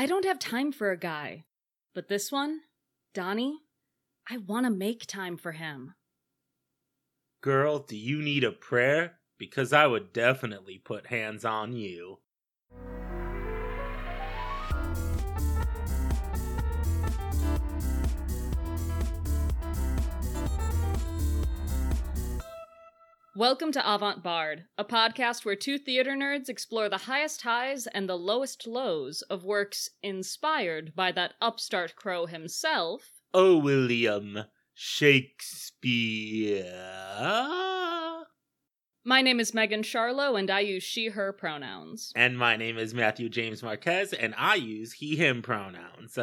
I don't have time for a guy. But this one, Donnie, I want to make time for him. Girl, do you need a prayer? Because I would definitely put hands on you. Welcome to Avant Bard, a podcast where two theater nerds explore the highest highs and the lowest lows of works inspired by that upstart crow himself. Oh, William Shakespeare. My name is Megan Charlo, and I use she, her pronouns. And my name is Matthew James Marquez, and I use he, him pronouns.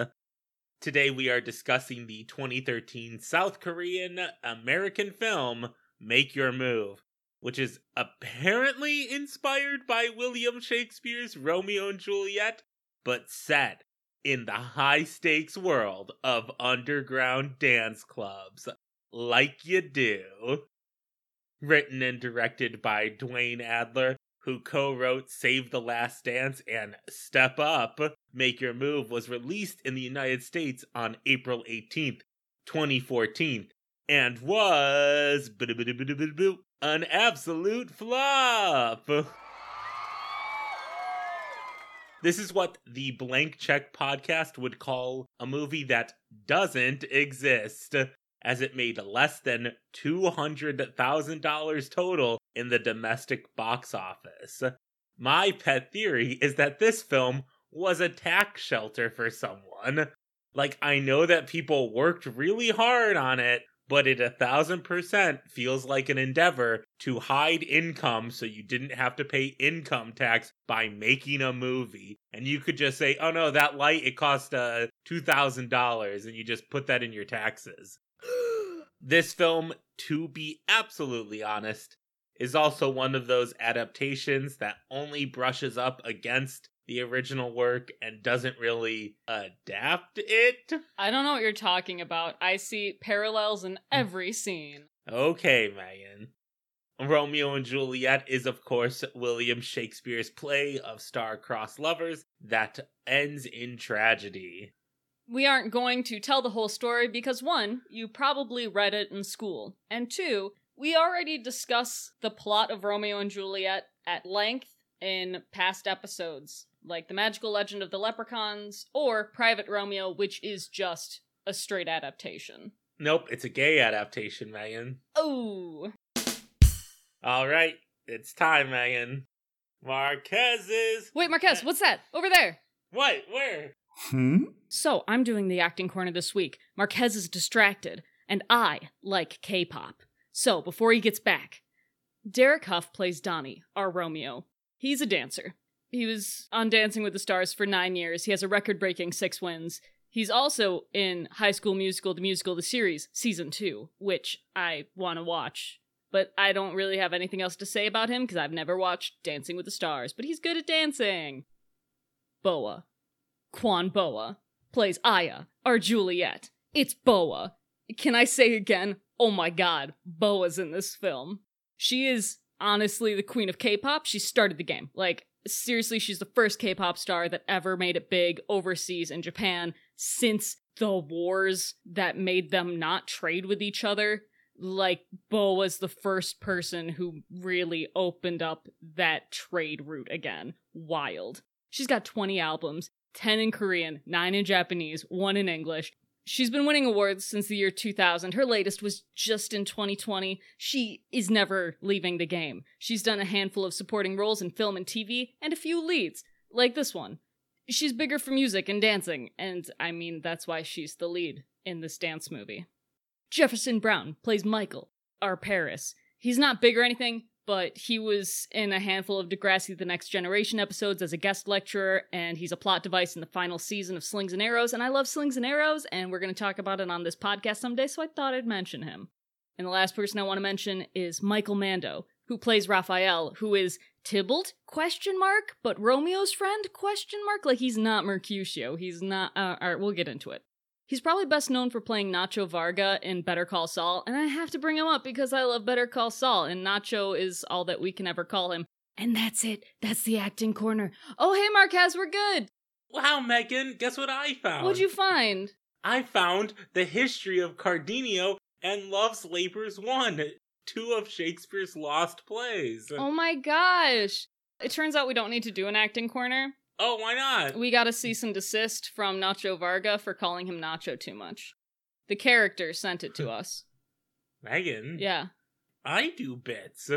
Today we are discussing the 2013 South Korean American film Make Your Move, which is apparently inspired by William Shakespeare's Romeo and Juliet, but set in the high stakes world of underground dance clubs, like you do. Written and directed by Duane Adler, who co wrote Save the Last Dance and Step Up, Make Your Move was released in the United States on April 18th, 2014, and was an absolute flop. This is what the Blank Check podcast would call a movie that doesn't exist, as it made less than $200,000 total in the domestic box office. My pet theory is that this film was a tax shelter for someone. Like, I know that people worked really hard on it, but it a thousand percent feels like an endeavor to hide income so you didn't have to pay income tax by making a movie. And you could just say, oh no, that light, it cost uh, $2,000, and you just put that in your taxes. this film, to be absolutely honest, is also one of those adaptations that only brushes up against the original work and doesn't really adapt it. I don't know what you're talking about. I see parallels in hmm. every scene. Okay, Megan. Romeo and Juliet is, of course, William Shakespeare's play of star-crossed lovers that ends in tragedy. We aren't going to tell the whole story because one, you probably read it in school, and two, we already discuss the plot of Romeo and Juliet at length in past episodes like The Magical Legend of the Leprechauns, or Private Romeo, which is just a straight adaptation. Nope, it's a gay adaptation, Megan. Oh. All right, it's time, Megan. Marquez's. Wait, Marquez, what's that? Over there. What? Where? Hmm? So, I'm doing the acting corner this week. Marquez is distracted, and I like K pop. So, before he gets back, Derek Hough plays Donnie, our Romeo. He's a dancer. He was on Dancing with the Stars for nine years. He has a record breaking six wins. He's also in High School Musical, the musical, the series, season two, which I want to watch. But I don't really have anything else to say about him because I've never watched Dancing with the Stars, but he's good at dancing. Boa. Kwon Boa plays Aya, our Juliet. It's Boa. Can I say again? Oh my god, Boa's in this film. She is honestly the queen of K pop. She started the game. Like, seriously, she's the first K pop star that ever made it big overseas in Japan since the wars that made them not trade with each other. Like, Bo was the first person who really opened up that trade route again. Wild. She's got 20 albums 10 in Korean, 9 in Japanese, 1 in English. She's been winning awards since the year 2000. Her latest was just in 2020. She is never leaving the game. She's done a handful of supporting roles in film and TV, and a few leads, like this one. She's bigger for music and dancing, and I mean, that's why she's the lead in this dance movie. Jefferson Brown plays Michael, our Paris. He's not big or anything, but he was in a handful of Degrassi The Next Generation episodes as a guest lecturer, and he's a plot device in the final season of Slings and Arrows, and I love Slings and Arrows, and we're going to talk about it on this podcast someday, so I thought I'd mention him. And the last person I want to mention is Michael Mando, who plays Raphael, who is Tybalt question mark, but Romeo's friend question mark. Like he's not Mercutio. He's not. Uh, all right, we'll get into it. He's probably best known for playing Nacho Varga in Better Call Saul, and I have to bring him up because I love Better Call Saul, and Nacho is all that we can ever call him. And that's it. That's the acting corner. Oh, hey, Marquez, we're good. Wow, Megan, guess what I found? What'd you find? I found the history of Cardenio and Love's Labour's Won, two of Shakespeare's lost plays. Oh my gosh. It turns out we don't need to do an acting corner. Oh, why not? We got a cease and desist from Nacho Varga for calling him Nacho too much. The character sent it to us. Megan, Yeah. I do bits.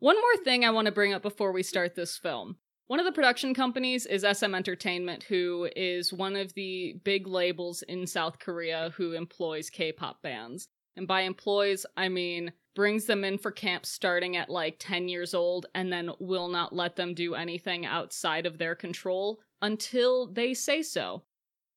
One more thing I want to bring up before we start this film. One of the production companies is SM Entertainment, who is one of the big labels in South Korea who employs K pop bands. And by employs, I mean brings them in for camp starting at like 10 years old and then will not let them do anything outside of their control until they say so.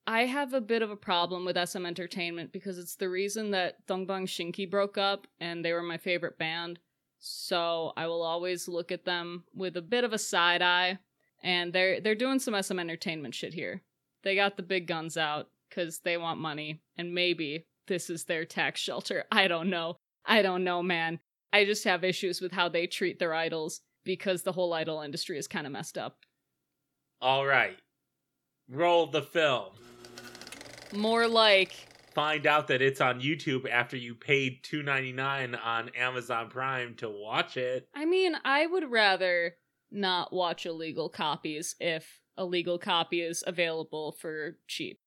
I have a bit of a problem with SM Entertainment because it's the reason that Dongbang Shinki broke up and they were my favorite band. So I will always look at them with a bit of a side eye. And they're they're doing some SM Entertainment shit here. They got the big guns out because they want money, and maybe this is their tax shelter. I don't know. I don't know, man. I just have issues with how they treat their idols because the whole idol industry is kind of messed up. All right. Roll the film. More like Find out that it's on YouTube after you paid two ninety nine on Amazon Prime to watch it. I mean, I would rather not watch illegal copies if a legal copy is available for cheap.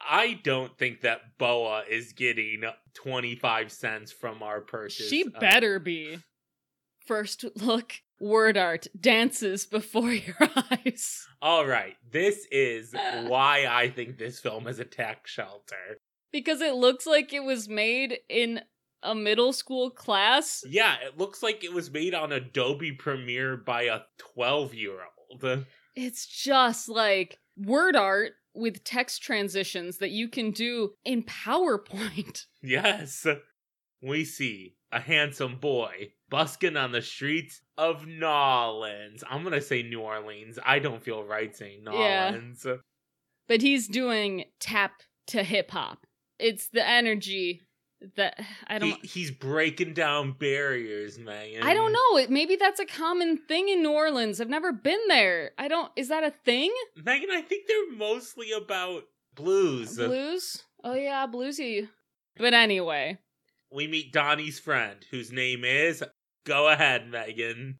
I don't think that Boa is getting 25 cents from our purchase. She of- better be. First look, word art dances before your eyes. All right. This is why I think this film is a tax shelter. Because it looks like it was made in a middle school class. Yeah, it looks like it was made on Adobe Premiere by a 12 year old. It's just like word art with text transitions that you can do in PowerPoint. Yes. We see a handsome boy busking on the streets of Nolans. I'm going to say New Orleans. I don't feel right saying Yeah. Nolans. But he's doing tap to hip hop. It's the energy that I don't He, he's breaking down barriers, man. I don't know. Maybe that's a common thing in New Orleans. I've never been there. I don't. Is that a thing? Megan, I think they're mostly about blues. Uh, blues? Oh yeah, bluesy. But anyway, We meet Donnie's friend, whose name is. Go ahead, Megan.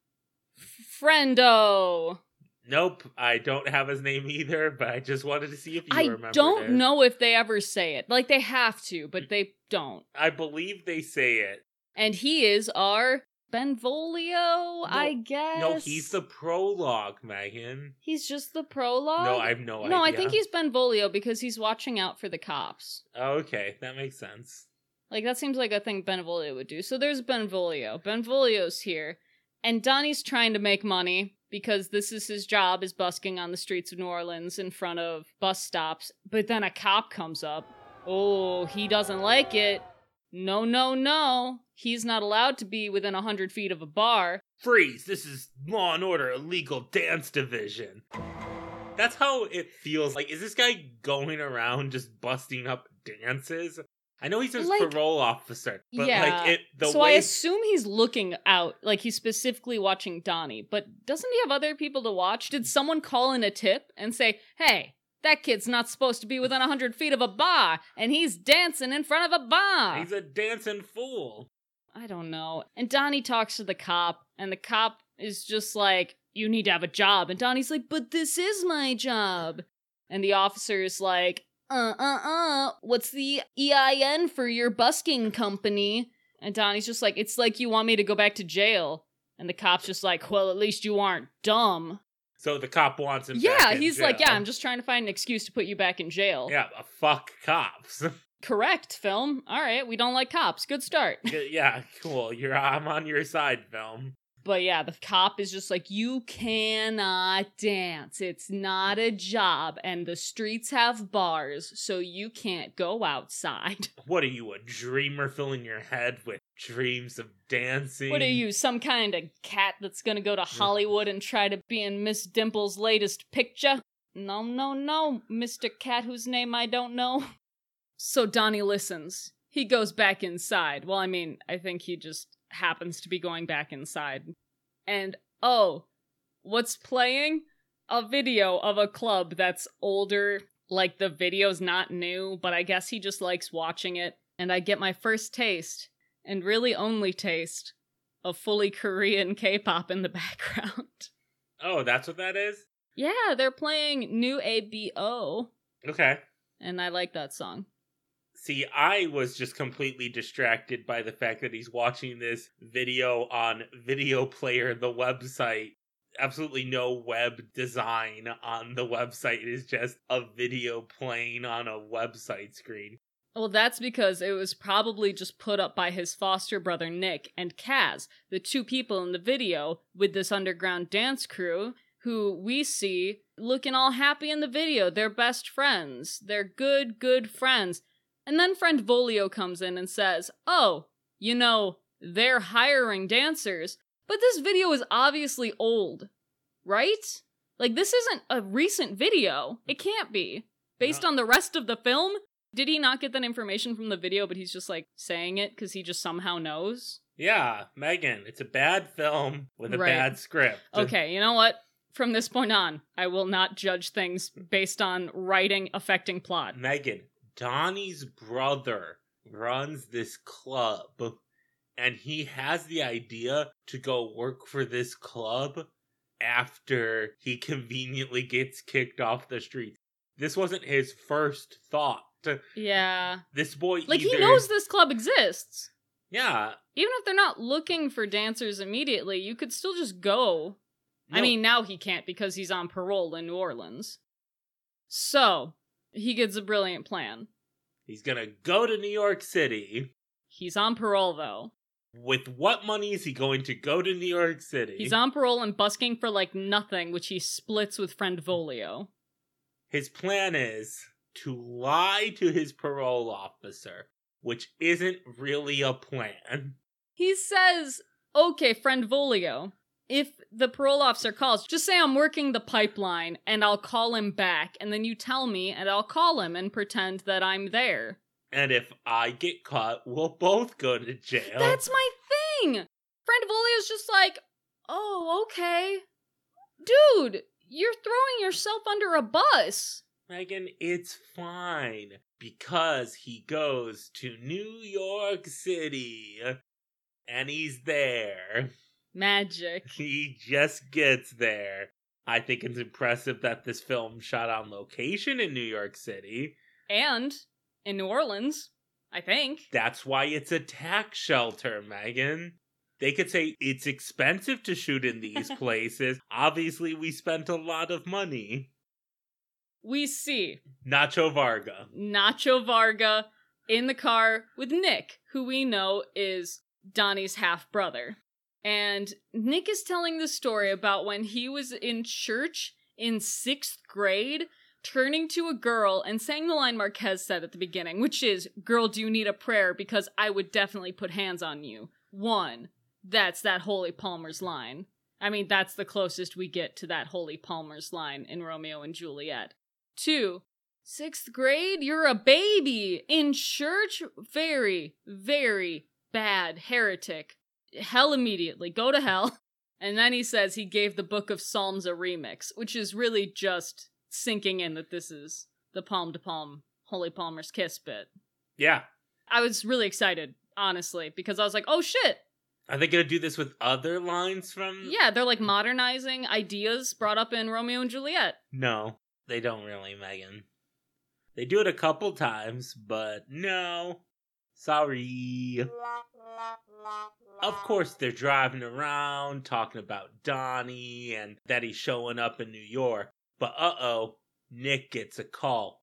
friendo. Nope, I don't have his name either, but I just wanted to see if you I remember. I don't know if they ever say it. Like they have to, but mm. they don't. I believe they say it. And he is our Benvolio, I guess. No, he's the prologue, Megan. He's just the prologue. No, I have no idea. no, I think he's Benvolio because he's watching out for the cops. Okay, that makes sense. Like that seems like a thing Benvolio would do. So there's Benvolio. Benvolio's here, and Donnie's trying to make money because this is his job is busking on the streets of New Orleans in front of bus stops. But then a cop comes up. Oh, he doesn't like it. No, no, no. He's not allowed to be within a hundred feet of a bar. Freeze! This is Law and Order Illegal Dance Division. That's how it feels. Like, is this guy going around just busting up dances? I know he's a Like- parole officer, but yeah. like it the so I assume he's looking out, like he's specifically watching Donnie. But doesn't he have other people to watch? Did someone call in a tip and say, "Hey, that kid's not supposed to be within a hundred feet of a bar, and he's dancing in front of a bar"? he's a dancing fool. I don't know. And Donnie talks to the cop, and the cop is just like, You need to have a job. And Donnie's like, But this is my job. And the officer is like, Uh uh uh, what's the EIN for your busking company? And Donnie's just like, It's like you want me to go back to jail. And the cop's just like, Well, at least you aren't dumb. So the cop wants him. yeah, he's like. Yeah, I'm just trying to find an excuse to put you back in jail. Yeah, uh, fuck cops. Correct, film. All right, we don't like cops. Good start. yeah, cool. You're I'm on your side, film. But yeah, the cop is just like, you cannot dance. It's not a job. And the streets have bars, so you can't go outside. What are you, a dreamer filling your head with dreams of dancing? What are you, some kind of cat that's gonna go to Hollywood and try to be in Miss Dimple's latest picture? No, no, no, Mr. Cat, whose name I don't know. So Donnie listens. He goes back inside. Well, I mean, I think he just happens to be going back inside. And oh, what's playing? a video of a club that's older. Like the video's not new, but I guess he just likes watching it. And I get my first taste, and really only taste, of fully Korean K pop in the background. Oh, that's what that is? yeah, they're playing New ABO, Okay. and I like that song. See, I was just completely distracted by the fact that he's watching this video on Video Player, the website. Absolutely no web design on the website. It is just a video playing on a website screen. Well, that's because it was probably just put up by his foster brother Nick and Kaz, the two people in the video with this underground dance crew who we see looking all happy in the video. They're best friends. They're good, good friends. And then friend Volio comes in and says, Oh, you know, they're hiring dancers, but this video is obviously old, right? Like, this isn't a recent video. It can't be. Based No. on the rest of the film, did he not get that information from the video, but he's just like saying it because he just somehow knows? Yeah, Megan, it's a bad film with a Right. bad script. Okay, you know what? From this point on, I will not judge things based on writing affecting plot. Megan, Donnie's brother runs this club and he has the idea to go work for this club after he conveniently gets kicked off the streets. This wasn't his first thought. Yeah. This boy Like, he knows this club exists. Yeah. Even if they're not looking for dancers immediately, you could still just go. I mean, now he can't because he's on parole in New Orleans. So, he gets a brilliant plan. he's gonna go to New York City. He's on parole, though. With what money is he going to go to New York City? He's on parole and busking for like nothing, which he splits with friend Volio. His plan is to lie to his parole officer, which isn't really a plan. He says, okay, friend Volio, if the parole officer calls, just say I'm working the pipeline and I'll call him back, and then you tell me and I'll call him and pretend that I'm there. And if I get caught, we'll both go to jail. That's my thing! Friend Volio's just like, oh, okay. Dude, you're throwing yourself under a bus. Megan, it's fine. Because he goes to New York City. And he's there. Magic. He just gets there. I think it's impressive that this film shot on location in New York City. And in New Orleans, I think. That's why it's a tax shelter, Megan. They could say it's expensive to shoot in these places. Obviously, we spent a lot of money. We see Nacho Varga. Nacho Varga in the car with Nick, who we know is Donnie's half brother. And Nick is telling the story about when he was in church in sixth grade, turning to a girl and saying the line Marquez said at the beginning, which is, Girl, do you need a prayer? Because I would definitely put hands on you. One, that's that Holy Palmer's line. I mean, that's the closest we get to that Holy Palmer's line in Romeo and Juliet. Two, sixth grade? You're a baby in church? Very, very bad heretic. Hell immediately. Go to hell. And then he says he gave the Book of Psalms a remix, which is really just sinking in that this is the palm to palm Holy Palmer's kiss bit. Yeah. I was really excited, honestly, because I was like, oh shit. Are they going to do this with other lines from. Yeah, they're like modernizing ideas brought up in Romeo and Juliet. No, they don't really, Megan. They do it a couple times, but no. Sorry. Of course, they're driving around talking about Donnie and that he's showing up in New York. But uh oh, Nick gets a call.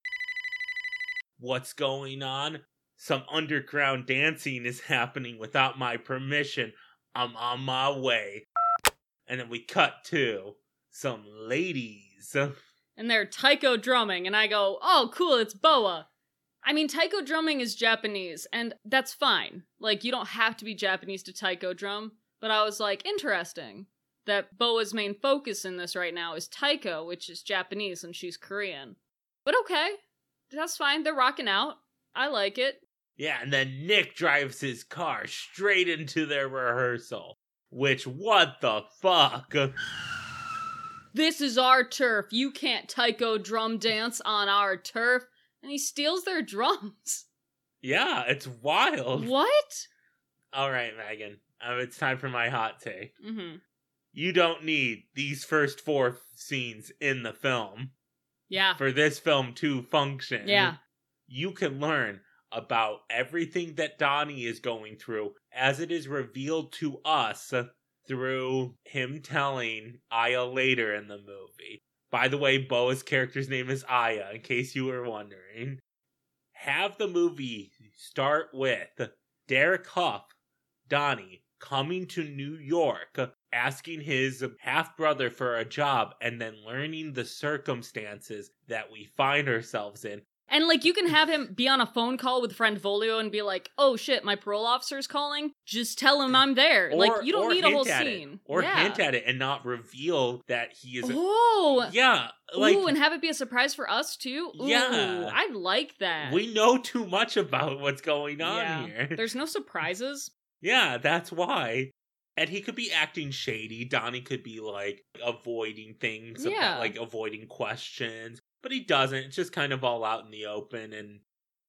What's going on? Some underground dancing is happening without my permission. I'm on my way. And then we cut to some ladies. and they're taiko drumming, and I go, oh, cool, it's boa. I mean, taiko drumming is Japanese, and that's fine. Like, you don't have to be Japanese to taiko drum, but I was like, interesting that boa's main focus in this right now is taiko, which is Japanese, and she's Korean. But okay, that's fine. They're rocking out. I like it. Yeah, and then Nick drives his car straight into their rehearsal. Which, what the fuck? This is our turf. You can't taiko drum dance on our turf. And he steals their drums. Yeah, it's wild. What? All right, Megan. Uh, it's time for my hot take. Mm-hmm. You don't need these first four scenes in the film Yeah. for this film to function. Yeah. You can learn about everything that Donnie is going through as it is revealed to us through him telling Aya later in the movie. By the way, Boa's character's name is Aya, in case you were wondering. Have the movie start with Derek Hough, Donnie, coming to New York, asking his half brother for a job, and then learning the circumstances that we find ourselves in. And like you can have him be on a phone call with friend Volio and be like, "Oh shit, my parole officer's calling. Just tell him I'm there." like you don't need a whole at it, scene. or yeah. hint at it and not reveal that he is. Oh. yeah, like Ooh, and have it be a surprise for us too. Ooh, Yeah. I like that. we know too much about what's going on Yeah. here. There's no surprises. Yeah, that's why. And he could be acting shady. Donnie could be like avoiding things, about- Yeah. like avoiding questions, but he doesn't. It's just kind of all out in the open. And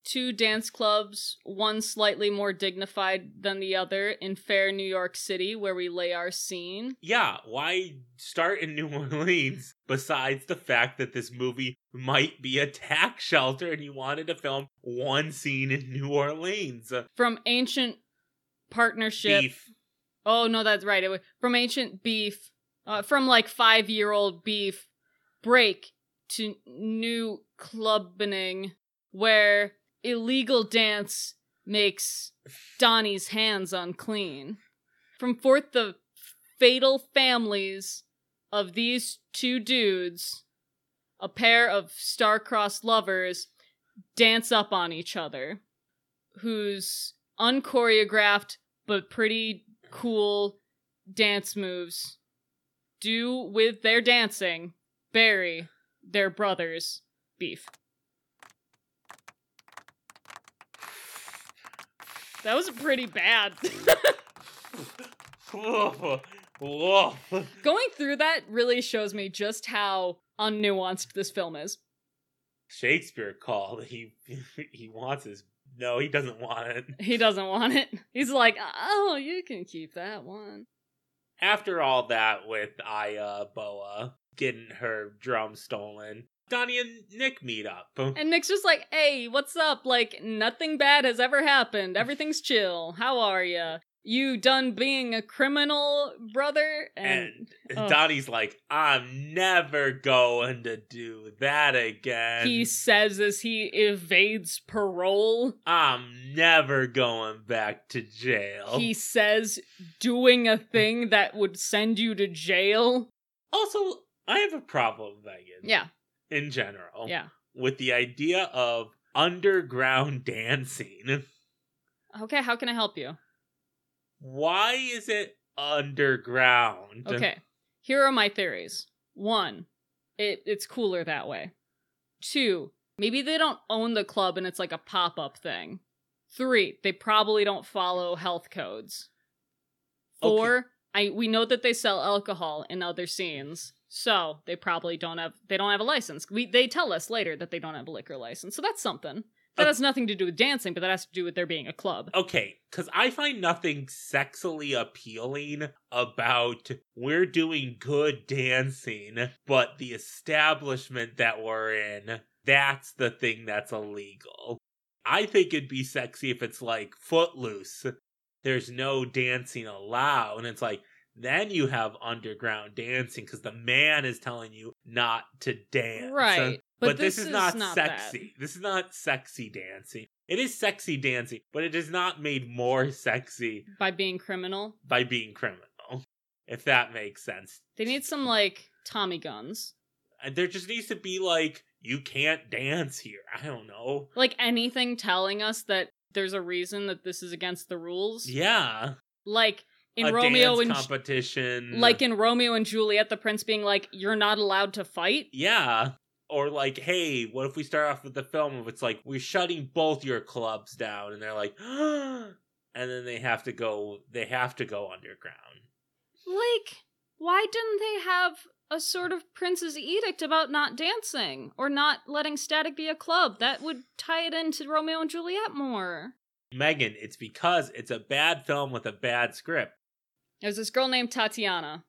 Two dance clubs, one slightly more dignified than the other in fair New York City, where we lay our scene. yeah, why start in New Orleans besides the fact that this movie might be a tax shelter and you wanted to film one scene in New Orleans? From ancient partnership. Beef. Oh no, that's right. It was from ancient beef, uh, from like five year old beef, break to new clubbing, where illegal dance makes Donnie's hands unclean. From forth the fatal families of these two dudes, a pair of star-crossed lovers dance up on each other, whose unchoreographed but pretty cool dance moves do with their dancing bury their brothers beef. That was pretty bad. Going through that really shows me just how unnuanced this film is. Shakespeare called. He he wants his no, he doesn't want it. he doesn't want it. He's like oh you can keep that one. After all that with Aya Boa getting her drum stolen, Donnie and Nick meet up. And Nick's just like, hey, what's up? Like, nothing bad has ever happened. Everything's chill. How are you? You done being a criminal, brother? And, and oh. Donnie's like, I'm never going to do that again. he says as he evades parole, I'm never going back to jail. he says doing a thing that would send you to jail. Also, I have a problem, Megan. Yeah, In general. yeah. With the idea of underground dancing. Okay, how can I help you? Why is it underground? Okay. Here are my theories. One, it it's cooler that way. Two, maybe they don't own the club and it's like a pop-up thing. Three, they probably don't follow health codes. Four, I we know that they sell alcohol in other scenes. So they probably don't have they don't have a license. We they tell us later that they don't have a liquor license. So that's something. That Okay. has nothing to do with dancing, but that has to do with there being a club. Okay, because I find nothing sexily appealing about we're doing good dancing, but the establishment that we're in, that's the thing that's illegal. I think it'd be sexy if it's like footloose. There's no dancing allowed. And it's like, then you have underground dancing because the man is telling you not to dance. Right. But, this, is, not, that. sexy. This is not sexy dancing. It is sexy dancing, but it is not made more sexy By being criminal. by being criminal. If that makes sense. They need some like Tommy guns. And there just needs to be like, you can't dance here. I don't know. Like anything telling us that there's a reason that this is against the rules. Yeah. Like in a Romeo dance and competition. like in Romeo and Juliet, the prince being like, "You're not allowed to fight." Yeah. Or like, hey, what if we start off with the film of it's like we're shutting both your clubs down, and they're like, and then they have to go. They have to go underground. Like, why didn't they have a sort of prince's edict about not dancing or not letting static be a club. That would tie it into Romeo and Juliet more. Megan, it's because it's a bad film with a bad script. There's this girl named Tatiana,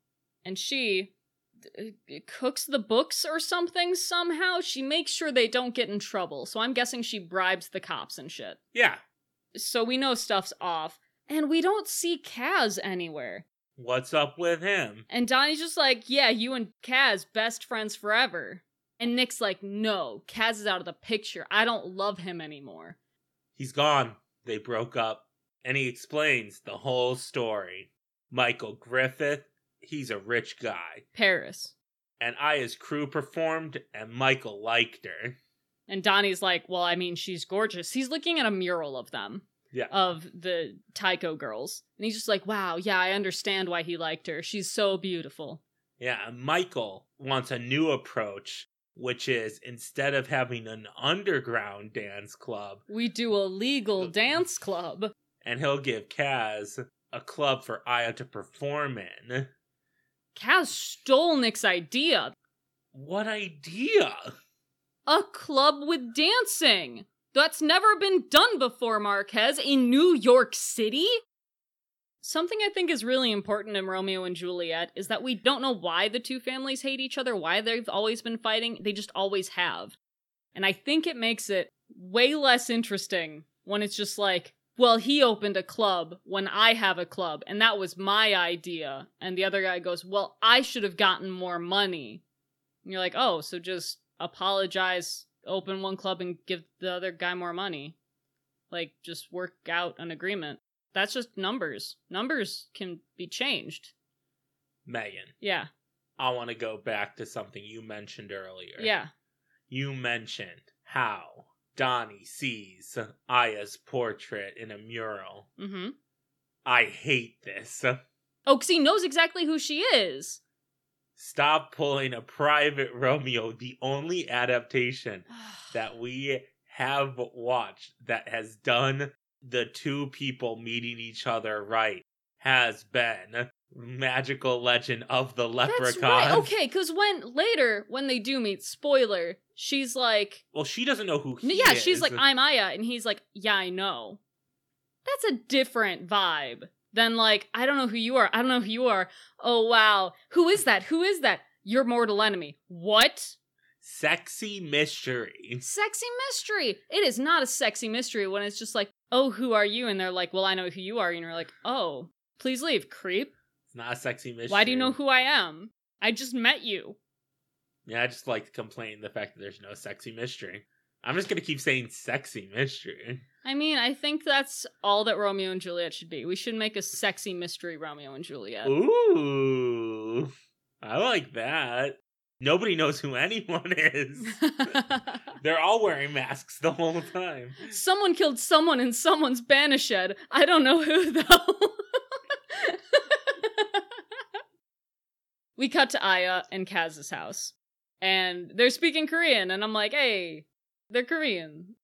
and she uh, cooks the books or something somehow. She makes sure they don't get in trouble. So I'm guessing she bribes the cops and shit. Yeah. So we know stuff's off. And we don't see Kaz anywhere. What's up with him? And Donnie's just like, yeah, you and Kaz, best friends forever. And Nick's like, no, Kaz is out of the picture. I don't love him anymore. He's gone. They broke up. And he explains the whole story. Michael Griffith, he's a rich guy. Paris. And Aya's crew performed, and Michael liked her. And Donnie's like, well, I mean, she's gorgeous. He's looking at a mural of them. Yeah. Of the taiko girls. And he's just like, wow, yeah, I understand why he liked her. She's so beautiful. Yeah, and Michael wants a new approach, which is instead of having an underground dance club, We do a legal dance club. and he'll give Kaz a club for Aya to perform in. Kaz stole Nick's idea. What idea? A club with dancing. That's never been done before, Marquez, in New York City? Something I think is really important in Romeo and Juliet is that we don't know why the two families hate each other, why they've always been fighting. They just always have. And I think it makes it way less interesting when it's just like, well, he opened a club when I have a club, and that was my idea. And the other guy goes, well, I should have gotten more money. And you're like, oh, so just apologize, open one club, and give the other guy more money. Like, just work out an agreement. That's just numbers. Numbers can be changed. Megan, Yeah. I want to go back to something you mentioned earlier. Yeah. You mentioned how Donnie sees Aya's portrait in a mural. Mm-hmm. I hate this. Oh, because he knows exactly who she is. Stop pulling a private Romeo, the only adaptation that we have watched that has done the two people meeting each other right has been Magical Legend of the Leprechaun. Right. Okay, because when later when they do meet, spoiler, she's like, Well, she doesn't know who he yeah, is. she's like, I'm Aya, and he's like, yeah, I know. That's a different vibe than like, I don't know who you are. I don't know who you are. Oh wow, who is that? Who is that? Your mortal enemy. What? Sexy mystery. Sexy mystery. It is not a sexy mystery when it's just like, oh, who are you? And they're like, well, I know who you are. And you're like, oh, please leave, creep. It's not a sexy mystery. Why do you know who I am? I just met you. Yeah, I just like to complain the fact that there's no sexy mystery. I'm just gonna keep saying sexy mystery. I mean, I think that's all that Romeo and Juliet should be. We should make a sexy mystery Romeo and Juliet. Ooh, I like that. Nobody knows who anyone is. They're all wearing masks the whole time. Someone killed someone in someone's banished. I don't know who though. We cut to Aya and Kaz's house. And they're speaking Korean, and I'm like, hey, they're Korean.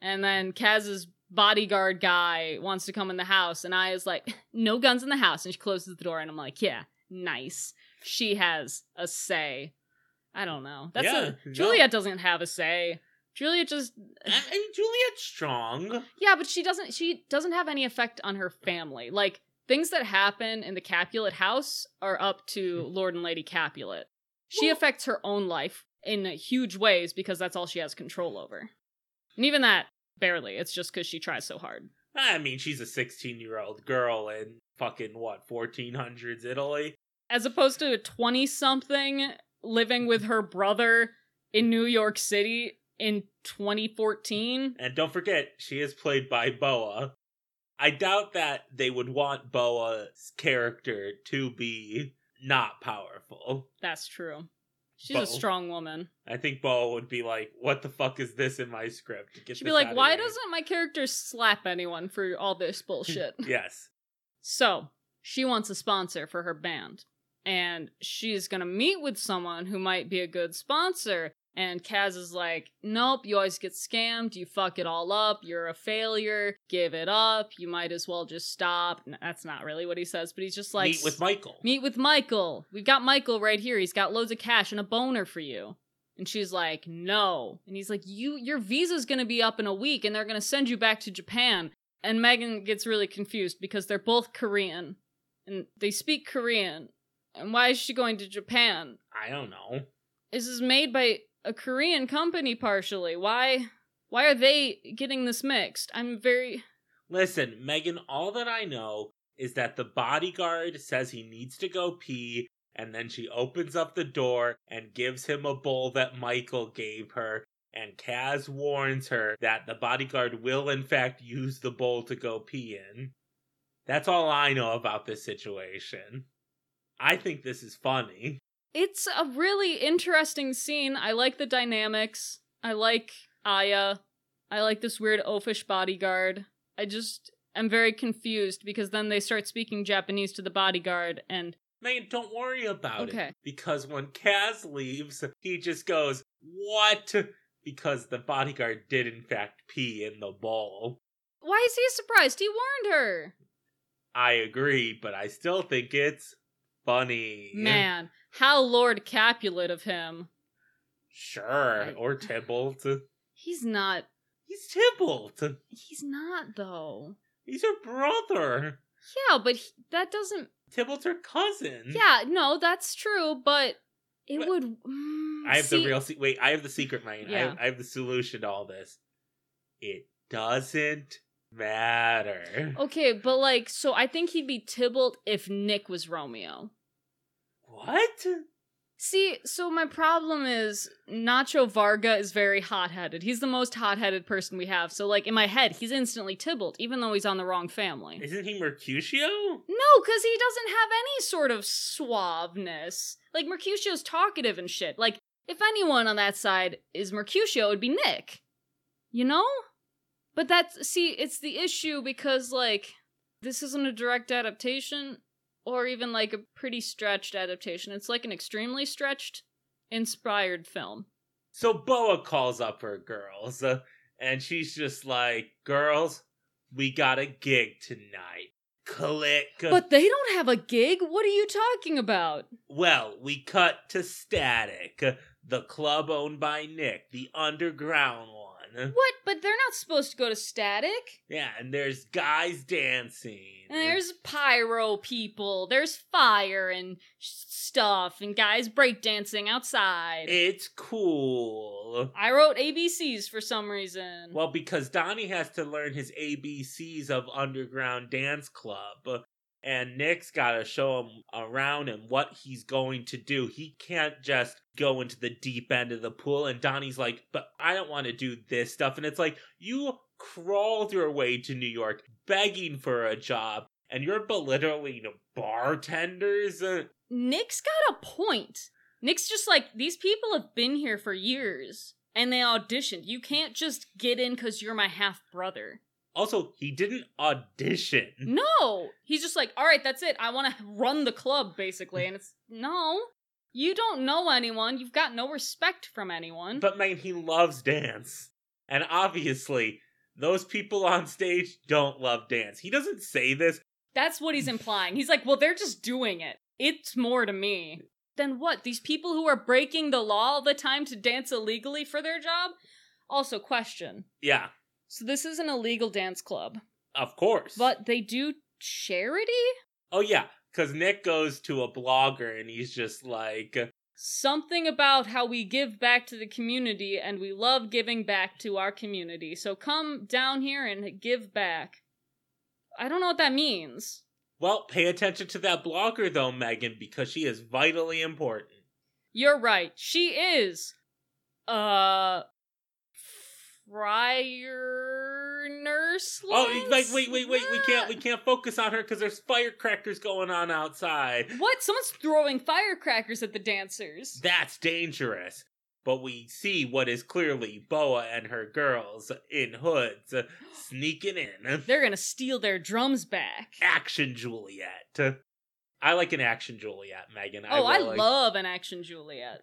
And then Kaz's bodyguard guy wants to come in the house, and Aya's like, no guns in the house. And she closes the door, and I'm like, yeah, nice. She has a say. I don't know. That's Yeah, a no. Juliet doesn't have a say. Juliet just I mean, Juliet's strong. yeah, but she doesn't she doesn't have any effect on her family. Like things that happen in the Capulet house are up to hmm. Lord and Lady Capulet. She affects her own life in huge ways because that's all she has control over. And even that barely. It's just cuz she tries so hard. I mean, she's a 16 year old girl in fucking what 1400s Italy. As opposed to a 20 something living with her brother in New York City in 2014. And don't forget, she is played by Boa. I doubt that they would want Boa's character to be not powerful. That's true. She's Bo. a strong woman. I think Boa would be like, "What the fuck is this in my script?" Get She'd be like, why here." doesn't my character slap anyone for all this bullshit? yes, so, she wants a sponsor for her band. And she's gonna meet with someone who might be a good sponsor. And Kaz is like, Nope, you always get scammed. You fuck it all up. You're a failure. Give it up. You might as well just stop. That's not really what he says, but he's just like, Meet with Michael. Meet with Michael. We've got Michael right here. He's got loads of cash and a boner for you. And she's like, "No." And he's like, "You your visa's going to be up in a week and they're going to send you back to Japan." And Megan gets really confused because they're both Korean and they speak Korean. And why is she going to Japan? I don't know. This is made by a Korean company partially. Why why are they getting this mixed? I'm very Listen, Megan, all that I know is that the bodyguard says he needs to go pee, and then she opens up the door and gives him a bowl that Michael gave her. And Kaz warns her that the bodyguard will, in fact, use the bowl to go pee in. That's all I know about this situation. I think this is funny. It's a really interesting scene. I like the dynamics. I like Aya. I like this weird oafish bodyguard. I just am very confused because then they start speaking Japanese to the bodyguard and Megan, don't worry about Okay. it. Because when Kaz leaves, he just goes, What? Because the bodyguard did, in fact, pee in the bowl. why is he surprised? He warned her. I agree, but I still think it's funny. Man, how Lord Capulet of him. Sure. I- Or Tybalt. He's not He's Tybalt. he's not though. He's her brother. Yeah, but he, that doesn't Tybalt's her cousin. Yeah, no, that's true, but it would mm, I have see- the real se- wait. I have the secret. I, Yeah. have, I have the solution to all this. It doesn't matter. Okay, but like, so I think he'd be Tybalt if Nick was Romeo. What? See, so my problem is Nacho Varga is very hot headed. He's the most hot headed person we have. So, like, in my head, he's instantly Tybalt, even though he's on the wrong family. Isn't he Mercutio? No, because he doesn't have any sort of suaveness. Like, Mercutio's talkative and shit. Like, if anyone on that side is Mercutio, it'd be Nick. You know? But that's, see, it's the issue because, like, this isn't a direct adaptation or even like a pretty stretched adaptation. It's like an extremely stretched, inspired film. So Boa calls up her girls, uh, and she's just like, "Girls, we got a gig tonight. Click." But they don't have a gig. What are you talking about? well, we cut to Static, the club owned by Nick, the underground one. What? But they're not supposed to go to Static. Yeah, and there's guys dancing. And there's pyro people. There's fire and stuff, and guys breakdancing outside. It's cool. I wrote ABCs for some reason. Well, because Donnie has to learn his ABCs of Underground Dance Club. And Nick's got to show him around and what he's going to do. He can't just go into the deep end of the pool. And Donnie's like, but I don't want to do this stuff. And it's like, you crawled your way to New York begging for a job, and you're belittling bartenders? Uh, Nick's got a point. Nick's just like, these people have been here for years, and they auditioned. You can't just get in because you're my half brother. Also, he didn't audition. No! He's just like, alright, that's it. I want to run the club, basically. And it's, no. You don't know anyone. You've got no respect from anyone. But man, he loves dance. And obviously, those people on stage don't love dance. He doesn't say this. That's what he's implying. He's like, well, they're just doing it. It's more to me. Then what? These people who are breaking the law all the time to dance illegally for their job? Also, question. Yeah, So, this is an illegal dance club, of course. but they do charity? oh yeah, because Nick goes to a blogger and he's just like, Something about how we give back to the community and we love giving back to our community. So, come down here and give back. I don't know what that means. well, pay attention to that blogger though, Megan, because she is vitally important. You're right. She is. Uh. Friar nurse. Oh, like wait, wait, wait, we can't, we can't focus on her because there's firecrackers going on outside. What? Someone's throwing firecrackers at the dancers. That's dangerous. But we see what is clearly Boa and her girls in hoods sneaking in. They're gonna steal their drums back. Action Juliet. I like an action Juliet, Megan. oh, I will, like- love an action Juliet.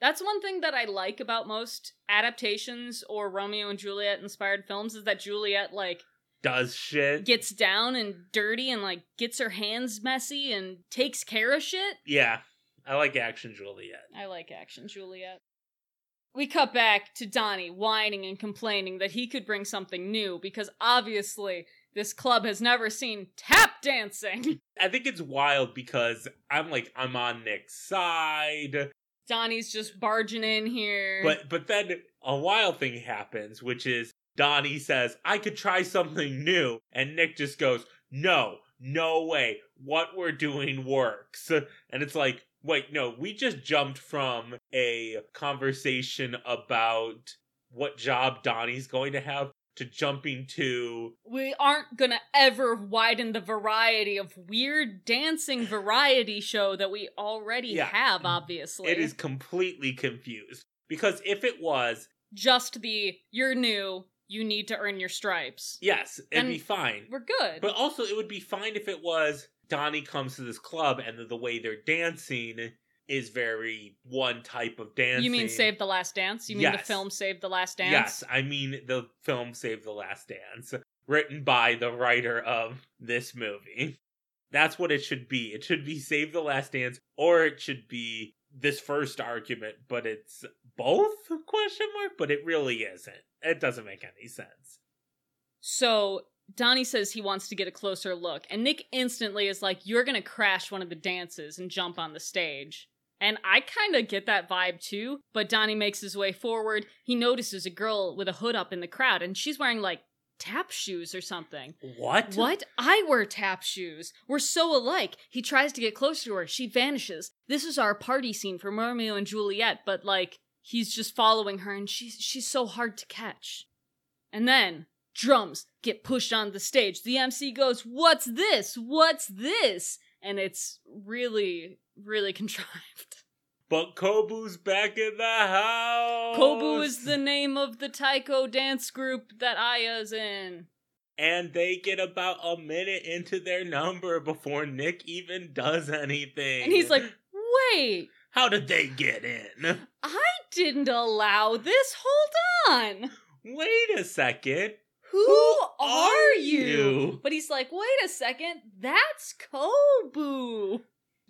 That's one thing that I like about most adaptations or Romeo and Juliet inspired films is that Juliet like Does shit. gets down and dirty and like gets her hands messy and takes care of shit. yeah. I like action Juliet. I like action Juliet. We cut back to Donnie whining and complaining that he could bring something new because obviously this club has never seen tap dancing. I think it's wild because I'm like I'm on Nick's side, Donnie's just barging in here. but but then a wild thing happens, which is Donnie says I could try something new, and Nick just goes, "No, no way. What we're doing works." And it's like, wait, no, we just jumped from a conversation about what job Donnie's going to have to jumping to we aren't gonna ever widen the variety of weird dancing variety show that we already Yeah. have, obviously. it is completely confused because if it was just the you're new, you need to earn your stripes. yes it'd be fine We're good. but also it would be fine if it was donnie comes to this club and the, the way they're dancing is very one type of dance. you mean Save the Last Dance? You mean the film Save the Last Dance? yes i mean the film save the last dance written by the writer of this movie that's what it should be it should be save the last dance or it should be this first argument but it's both question mark but it really isn't it doesn't make any sense So Donnie says he wants to get a closer look, and Nick instantly is like, You're gonna crash one of the dances and jump on the stage. And I kind of get that vibe too, but Donnie makes his way forward. He notices a girl with a hood up in the crowd, and she's wearing like tap shoes or something. what What? I wear tap shoes. We're so alike. He tries to get closer to her. She vanishes. This is our party scene from Romeo and Juliet, but like he's just following her and she's she's so hard to catch. And then drums get pushed on the stage. The MC goes, "What's this? What's this?" And it's really really contrived. But Kobu's back in the house. Kobu is the name of the taiko dance group that Aya's in. And they get about a minute into their number before Nick even does anything. And he's like, "Wait, How did they get in? I didn't allow this. Hold on. Wait a second. Who, Who are, are you? you? But he's like, wait a second. That's Kobu.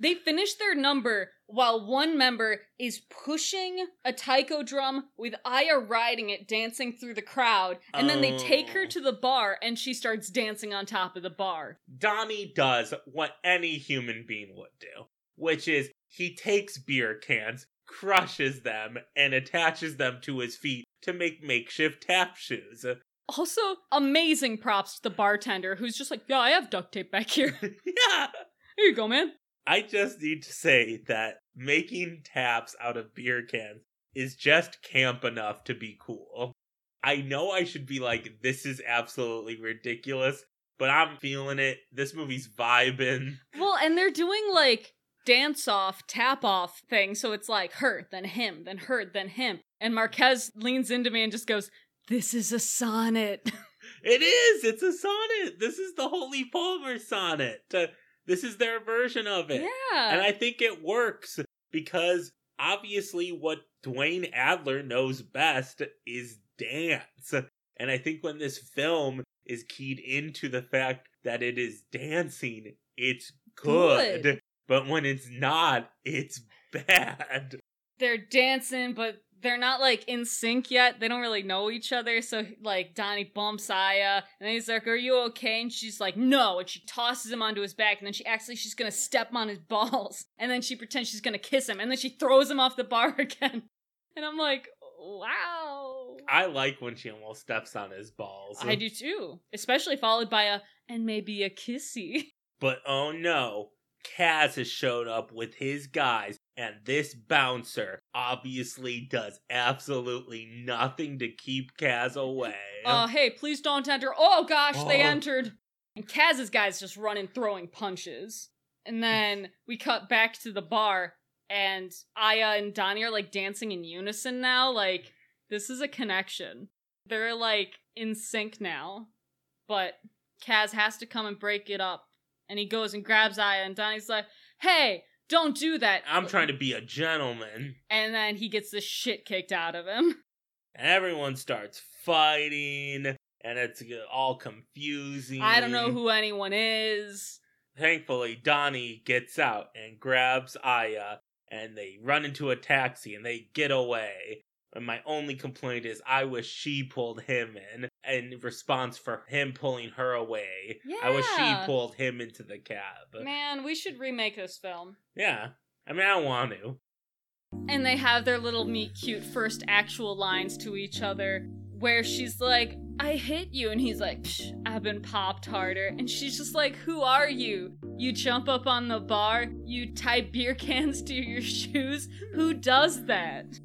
They finish their number while one member is pushing a taiko drum with Aya riding it, dancing through the crowd. And then they take her Oh. to the bar and she starts dancing on top of the bar. Donnie does what any human being would do, which is he takes beer cans, crushes them, and attaches them to his feet to make makeshift tap shoes. Also, amazing props to the bartender who's just like, yeah, I have duct tape back here. yeah. Here you go, man. I just need to say that making taps out of beer cans is just camp enough to be cool. I know I should be like, this is absolutely ridiculous, but I'm feeling it. This movie's vibing. Well, and they're doing like dance off, tap off thing. So it's like her, then him, then her, then him. And Marquez leans into me and just goes, This is a sonnet. It is! It's a sonnet! This is the Holy Palmer sonnet. Uh, this is their version of it. yeah. And I think it works because obviously what Duane Adler knows best is dance. And I think when this film is keyed into the fact that it is dancing, it's good. Good. But when it's not, it's bad. they're dancing, but they're not like in sync yet. They don't really know each other. So like Donnie bumps Aya, and then he's like, "Are you okay?" And she's like, "No." And she tosses him onto his back, and then she acts like she's gonna step on his balls, and then she pretends she's gonna kiss him, and then she throws him off the bar again. And I'm like, "Wow." I like when she almost steps on his balls. I do too, especially followed by a and maybe a kissy. But oh no, Kaz has showed up with his guys, and this bouncer obviously does absolutely nothing to keep Kaz away. Uh, hey, please don't enter. Oh gosh, they Oh. entered. And Kaz's guys just running, throwing punches. And then we cut back to the bar, and Aya and Donnie are like dancing in unison now. Like, this is a connection. They're like in sync now. But Kaz has to come and break it up. And he goes and grabs Aya, and Donnie's like, hey, don't do that. I'm trying to be a gentleman. And then he gets the shit kicked out of him. Everyone starts fighting, and it's all confusing. I don't know who anyone is. Thankfully, Donnie gets out and grabs Aya, and they run into a taxi and they get away. And my only complaint is I wish she pulled him in in response for him pulling her away. Yeah. I wish she pulled him into the cab. Man, we should remake this film. Yeah. I mean, I don't want to. And they have their little meet cute first actual lines to each other where she's like, I hit you. And he's like, Psh, I've been popped harder. And she's just like, Who are you? You jump up on the bar, you tie beer cans to your shoes. Who does that?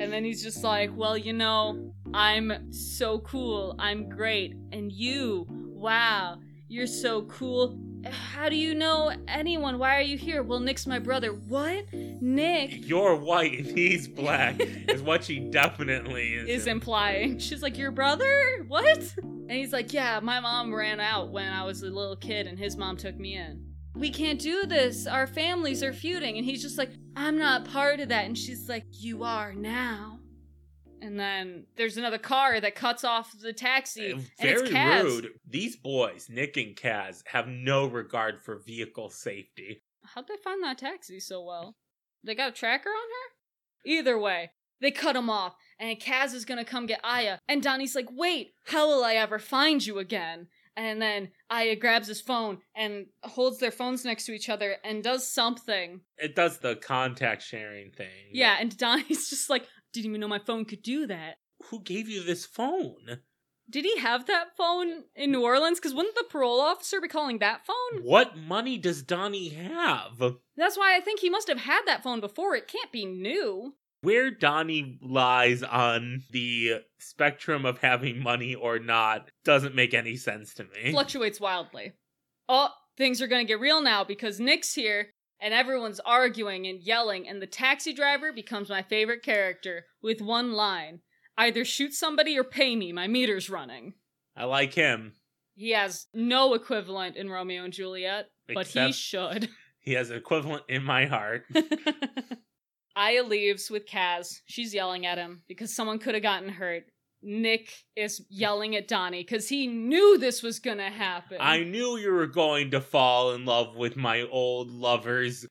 And then he's just like, Well, you know, I'm so cool. I'm great. And you, wow, you're so cool. How do you know anyone? Why are you here? Well, Nick's my brother. What? Nick You're white and he's black is what she definitely is. is implying. She's like, Your brother? What? And he's like, Yeah, my mom ran out when I was a little kid and his mom took me in. We can't do this. Our families are feuding. And he's just like, I'm not part of that. And she's like, You are now. And then there's another car that cuts off the taxi. Uh, and Very rude. These boys, Nick and Kaz, have no regard for vehicle safety. How'd they find that taxi so well? They got a tracker on her? Either way, they cut him off, and Kaz is gonna come get Aya, and Donnie's like, wait, how will I ever find you again? And then Aya grabs his phone and holds their phones next to each other and does something. It does the contact sharing thing. Yeah, and Donnie's just like, didn't even know my phone could do that. Who gave you this phone? Did he have that phone in New Orleans? Because wouldn't the parole officer be calling that phone? What money does Donnie have? That's why I think he must have had that phone before. It can't be new. Where Donnie lies on the spectrum of having money or not doesn't make any sense to me. fluctuates wildly. Oh, things are gonna get real now because Nick's here and everyone's arguing and yelling, and the taxi driver becomes my favorite character with one line either shoot somebody or pay me, my meter's running. I like him. He has no equivalent in Romeo and Juliet, but he should. He has an equivalent in my heart. Aya leaves with Kaz. She's yelling at him because someone could have gotten hurt. Nick is yelling at Donnie because he knew this was gonna happen. I knew you were going to fall in love with my old lovers.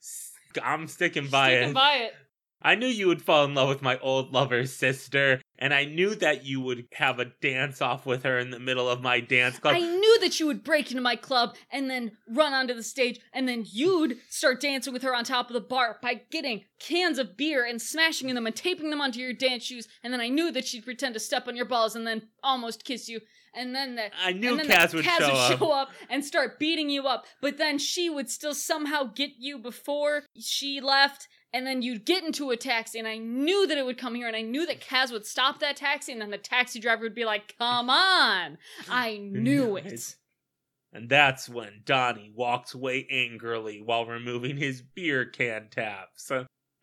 I'm sticking by Sticking it. by it. I knew you would fall in love with my old lover's sister, and I knew that you would have a dance off with her in the middle of my dance club. I knew that you would break into my club and then run onto the stage, and then you'd start dancing with her on top of the bar by getting cans of beer and smashing them and taping them onto your dance shoes. And then I knew that she'd pretend to step on your balls and then almost kiss you. And then that I knew and Kaz the would Kaz show would up. show up and start beating you up. But then she would still somehow get you before she left. And then you'd get into a taxi, and I knew that it would come here, and I knew that Kaz would stop that taxi, and then the taxi driver would be like, Come on! I knew it. And that's when Donnie walks away angrily while removing his beer can taps.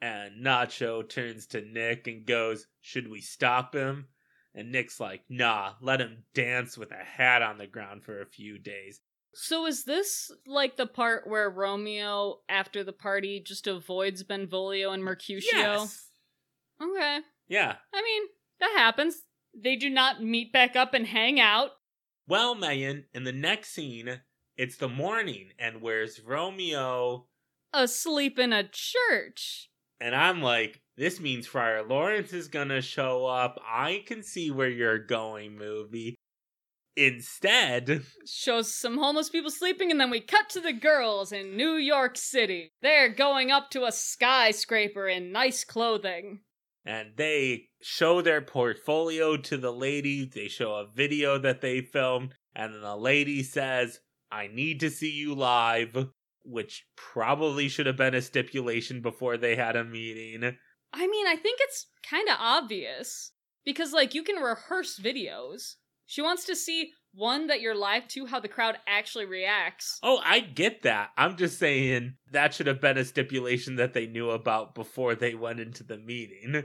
And Nacho turns to Nick and goes, Should we stop him? And Nick's like, Nah, let him dance with a hat on the ground for a few days. So is this like the part where Romeo, after the party, just avoids Benvolio and Mercutio? Yes. Okay. Yeah. I mean, that happens. They do not meet back up and hang out. Well, Megan, in the next scene, it's the morning, and where's Romeo? Asleep in a church. And I'm like, this means Friar Lawrence is gonna show up. I can see where you're going, movie. Instead, Shows some homeless people sleeping, and then we cut to the girls in New York City. They're going up to a skyscraper in nice clothing. and they show their portfolio to the lady. They show a video that they filmed, and then the lady says, I need to see you live, which probably should have been a stipulation before they had a meeting. I mean, I think it's kind of obvious. Because, like, you can rehearse videos. She wants to see, one, that you're live, to how the crowd actually reacts. Oh, I get that. I'm just saying that should have been a stipulation that they knew about before they went into the meeting.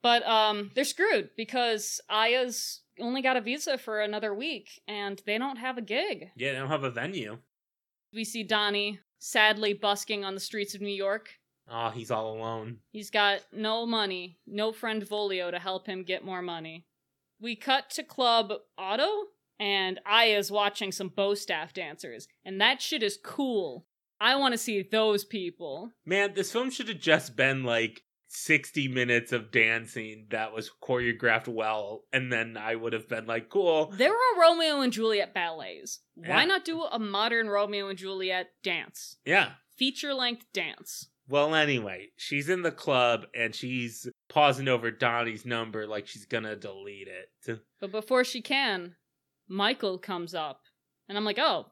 But, um, they're screwed because Aya's only got a visa for another week, and they don't have a gig. Yeah, they don't have a venue. We see Donnie sadly busking on the streets of New York. Oh, he's all alone. He's got no money, no Benvolio to help him get more money. We cut to Club Auto, and Aya's watching some bow staff dancers, and that shit is cool. I want to see those people. Man, this film should have just been like 60 minutes of dancing that was choreographed well, and then I would have been like, cool. There are Romeo and Juliet ballets. Why Yeah. not do a modern Romeo and Juliet dance? Yeah. Feature length dance. Well, anyway, she's in the club and she's pausing over Donnie's number like she's gonna delete it. But before she can, Michael comes up. And I'm like, oh,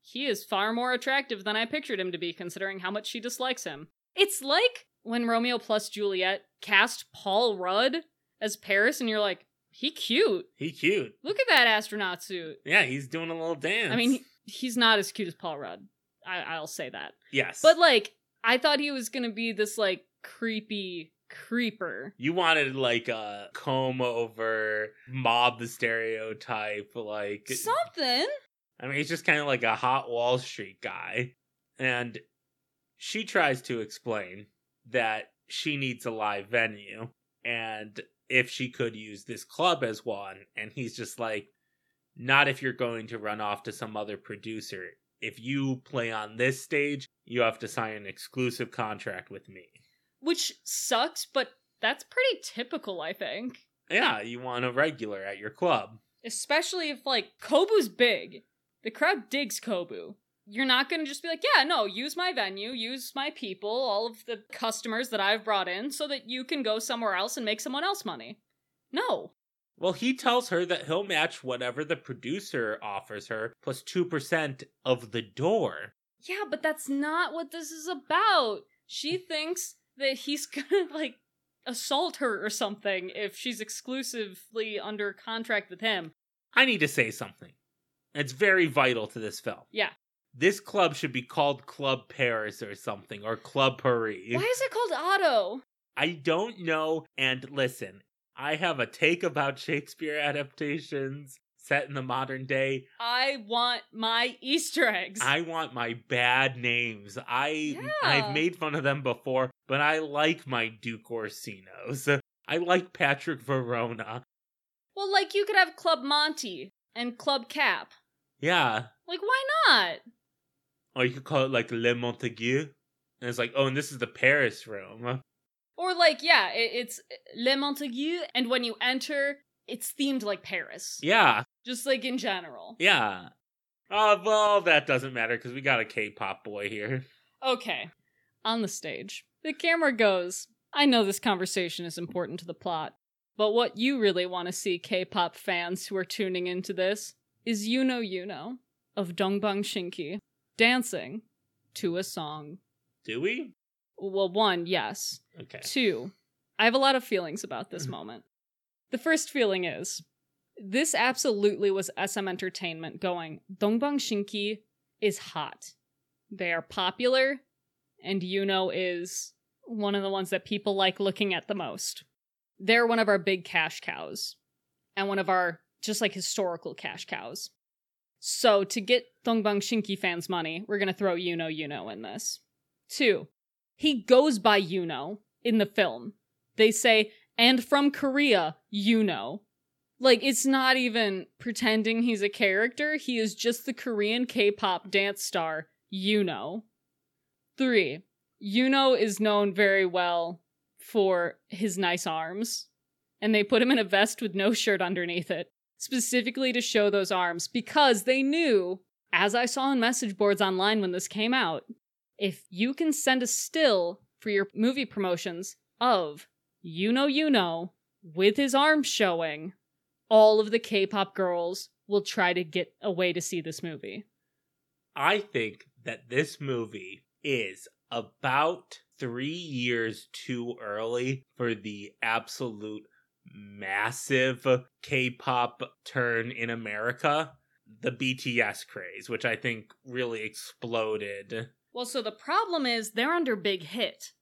he is far more attractive than I pictured him to be, considering how much she dislikes him. It's like when Romeo plus Juliet cast Paul Rudd as Paris, and you're like, he cute. He cute. Look at that astronaut suit. Yeah, he's doing a little dance. I mean, he's not as cute as Paul Rudd. I, I'll say that. yes. But like, I thought he was gonna be this like creepy creeper. you wanted like a comb over mob the stereotype, like Something. I mean, he's just kind of like a hot Wall Street guy. And she tries to explain that she needs a live venue and if she could use this club as one. And he's just like, not if you're going to run off to some other producer. If you play on this stage, you have to sign an exclusive contract with me. Which sucks, but that's pretty typical, I think. Yeah, you want a regular at your club. Especially if like Kobu's big. The crowd digs Kobu. You're not gonna just be like, yeah, no, use my venue, use my people, all of the customers that I've brought in, so that you can go somewhere else and make someone else money. No. Well, he tells her that he'll match whatever the producer offers her plus 2% of the door. Yeah, but that's not what this is about. She thinks that he's gonna like assault her or something if she's exclusively under contract with him. I need to say something. It's very vital to this film. Yeah. This club should be called Club Paris or something, or Club Paris. Why is it called Otto? I don't know. And listen, I have a take about Shakespeare adaptations set in the modern day. I want my Easter eggs. I want my bad names. I Yeah. I've made fun of them before, but I like my Duke Orsinos. I like Patrick Verona. well, like you could have Club Monty and Club Cap. Yeah. Like, why not? Or you could call it like Le Montague. And it's like, oh, and this is the Paris room. Or like, yeah, it, it's eh, Le Montague, and when you enter, it's themed like Paris. Yeah, Just like in general. yeah. Oh, well, that doesn't matter because we got a K pop boy here. Okay. On the stage, the camera goes, I know this conversation is important to the plot, but what you really want to see, K pop fans who are tuning into this, is U-Know Yunho of Dongbang Shinki dancing to a song. Do we? Well, one, yes. Okay. Two, I have a lot of feelings about this mm-hmm. moment. The first feeling is this absolutely was SM Entertainment going, Dongbang Shinki is hot. They are popular, and Yuno is one of the ones that people like looking at the most. They're one of our big cash cows, and one of our just like historical cash cows. So to get Dongbang Shinki fans' money, we're gonna throw U-Know Yunho in this. Two, he goes by Yuno in the film. They say, and from Korea, Yuno. Like, it's not even pretending he's a character, he is just the Korean K pop dance star, Yuno. Three, Yuno is known very well for his nice arms, and they put him in a vest with no shirt underneath it, specifically to show those arms, because they knew, as I saw on message boards online when this came out, if you can send a still for your movie promotions of you know you know with his arms showing all of the k-pop girls will try to get a way to see this movie I think that this movie is about three years too early for the absolute massive K pop turn in America. The BTS craze, which I think really exploded. Well so the problem is they're under big hit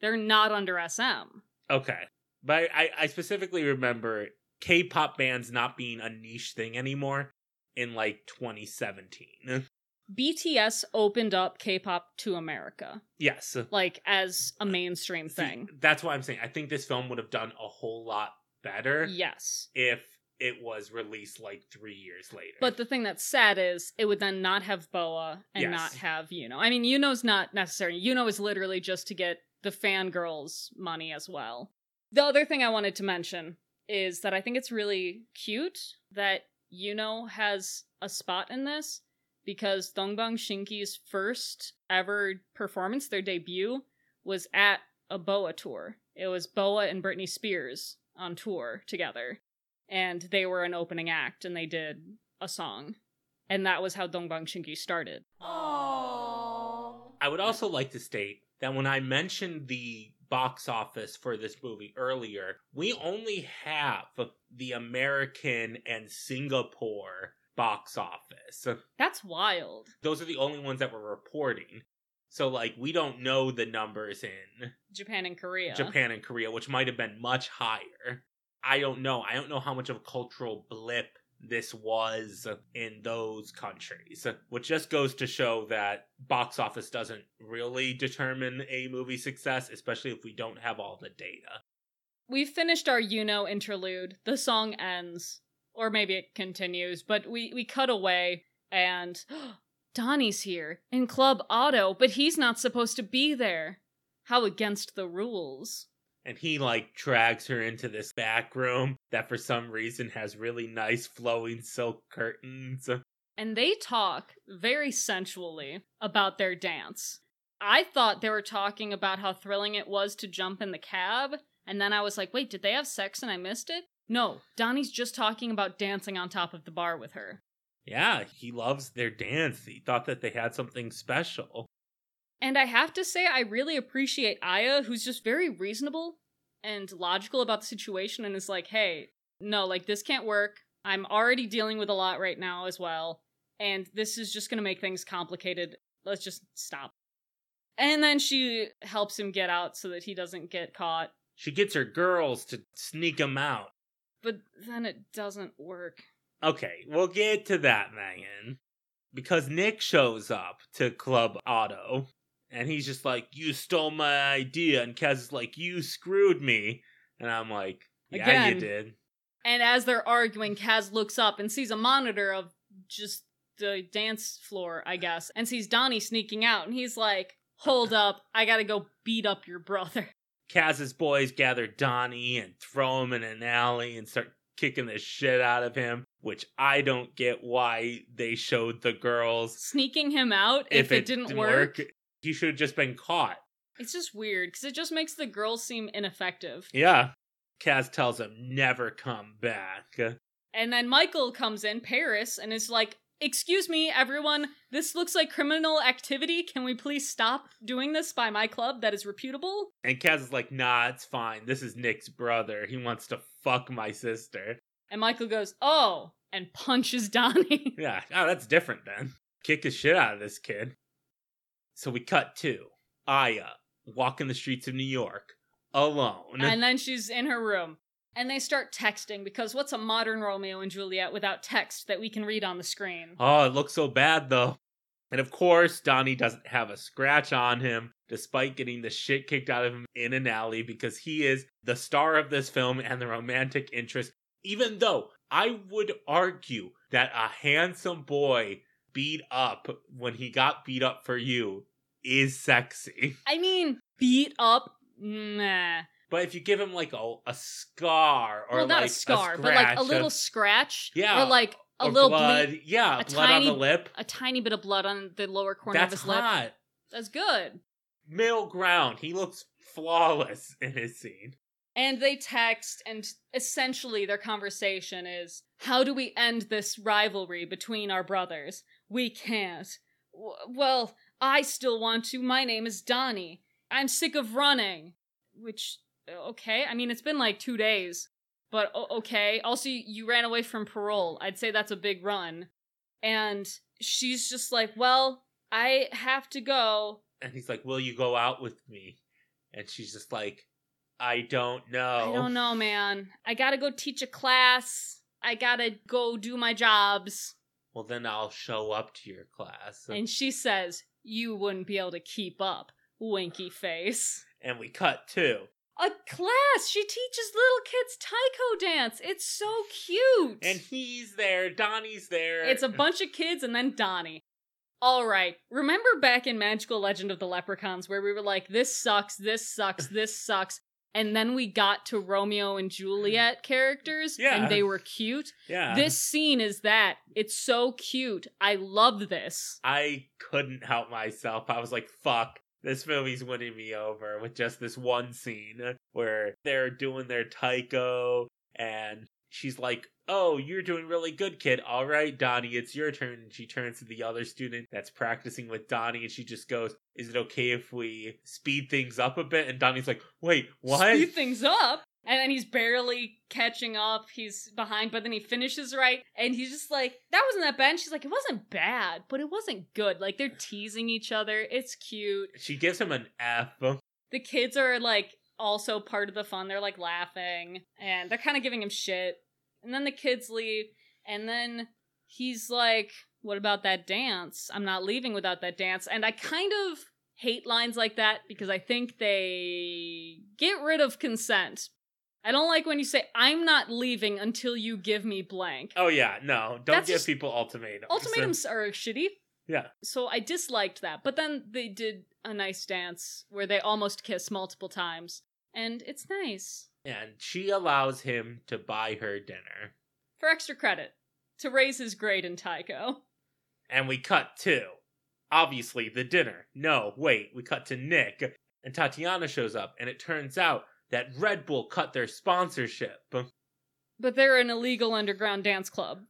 they're not under sm Okay. But I, I specifically remember K pop bands not being a niche thing anymore in like 2017. BTS opened up K-pop to America, Yes. like as a uh, mainstream See, thing. that's what I'm saying I think this film would have done a whole lot better Yes. if it was released like three years later. But the thing that's sad is it would then not have Boa and Yes. not have Yuno. I mean, Yuno's not necessary. Yuno is literally just to get the fangirls money as well. The other thing I wanted to mention is that I think it's really cute that Yuno has a spot in this because Dongbang Shinki's first ever performance, their debut, was at a Boa tour. It was Boa and Britney Spears on tour together and they were an opening act and they did a song. And that was how Dongbang Shinki started. I would also like to state that when I mentioned the box office for this movie earlier, we only have the American and Singapore box office. That's wild. Those are the only ones that were reporting. So, like, we don't know the numbers in Japan and Korea. Japan and Korea, which might have been much higher. I don't know. I don't know how much of a cultural blip this was in those countries, which just goes to show that box office doesn't really determine a movie success, especially if we don't have all the data. We've finished our Yuno interlude. The song ends. Or maybe it continues, but we, we cut away and Donnie's here in Club Auto, but he's not supposed to be there. How against the rules. And he like drags her into this back room that for some reason has really nice flowing silk curtains. and they talk very sensually about their dance. I thought they were talking about how thrilling it was to jump in the cab, and then I was like, wait, did they have sex and I missed it? No, Donnie's just talking about dancing on top of the bar with her. Yeah, he loves their dance. He thought that they had something special. And I have to say, I really appreciate Aya, who's just very reasonable and logical about the situation and is like, hey, no, like this can't work. I'm already dealing with a lot right now as well. And this is just going to make things complicated. Let's just stop. And then she helps him get out so that he doesn't get caught. She gets her girls to sneak him out. But then it doesn't work. Okay, we'll get to that, Megan. Because Nick shows up to Club Auto, and he's just like, You stole my idea. And Kaz is like, You screwed me. And I'm like, Yeah, Again. you did. And as they're arguing, Kaz looks up and sees a monitor of just the dance floor, I guess, and sees Donnie sneaking out. And he's like, Hold up, I gotta go beat up your brother. Kaz's boys gather Donnie and throw him in an alley and start kicking the shit out of him, which I don't get why they showed the girls. Sneaking him out if, it, didn't, work. He should have just been caught. It's just weird because it just makes the girls seem ineffective. Yeah. Kaz tells him never come back. And then Michael comes in, Paris, and is like, Excuse me, everyone, this looks like criminal activity. Can we please stop doing this by my club that is reputable? And Kaz is like, nah, it's fine. This is Nick's brother. He wants to fuck my sister. And Michael goes, Oh, and punches Donnie. Yeah, oh, that's different then. Kick the shit out of this kid. So we cut to Aya walking the streets of New York alone. and then she's in her room. And they start texting because what's a modern Romeo and Juliet without text that we can read on the screen? Oh, it looks so bad though. And of course, Donnie doesn't have a scratch on him, despite getting the shit kicked out of him in an alley, because he is the star of this film and the romantic interest. Even though I would argue that a handsome boy beat up when he got beat up for you is sexy. I mean, beat up? Nah. But if you give him like a, a scar or well, not like a scar, but like a little scratch. Yeah, Or like a little blood, bleed, yeah, a blood tiny- on the lip. a tiny bit of blood on the lower corner That's of his lip. That's good. Middle ground. He looks flawless in his scene. And they text, and essentially their conversation is How do we end this rivalry between our brothers? We can't. W- well, I still want to. My name is Donnie. I'm sick of running. Which, okay. I mean, it's been like two days, but okay. Also, you- you ran away from parole. I'd say that's a big run. And she's just like, Well, I have to go. And he's like, Will you go out with me? And she's just like, I don't know. I don't know, man. I gotta go teach a class. I gotta go do my jobs. Well, then I'll show up to your class. And she says, You wouldn't be able to keep up, winky face. And we cut too. A class! She teaches little kids taiko dance. It's so cute. And he's there, Donnie's there. It's a bunch of kids and then Donnie. All right. Remember back in Magical Legend of the Leprechauns where we were like, this sucks, this sucks, this sucks. And then we got to Romeo and Juliet characters Yeah. and they were cute. Yeah. This scene is that. It's so cute. I love this. I couldn't help myself. I was like, fuck. This movie's winning me over with just this one scene where they're doing their taiko and she's like, Oh, you're doing really good, kid. All right, Donnie, it's your turn. And she turns to the other student that's practicing with Donnie and she just goes, Is it okay if we speed things up a bit? And Donnie's like, Wait, what? Speed things up. And then he's barely catching up. He's behind, but then he finishes right. And he's just like, that wasn't that bad. And she's like, it wasn't bad, but it wasn't good. Like, they're teasing each other. It's cute. She gives him an F. The kids are like also part of the fun. They're like laughing and they're kind of giving him shit. And then the kids leave. And then he's like, what about that dance? I'm not leaving without that dance. And I kind of hate lines like that because I think they get rid of consent. I don't like when you say, I'm not leaving until you give me blank. Oh, yeah, no. Don't That's give people ultimatums. Ultimatums are shitty. Yeah. So I disliked that. But then they did a nice dance where they almost kiss multiple times. And it's nice. And she allows him to buy her dinner. For extra credit. To raise his grade in Taiko. And we cut to, obviously, the dinner. No, wait, we cut to Nick. And Tatiana shows up, and it turns out that Red Bull cut their sponsorship. But they're an illegal underground dance club.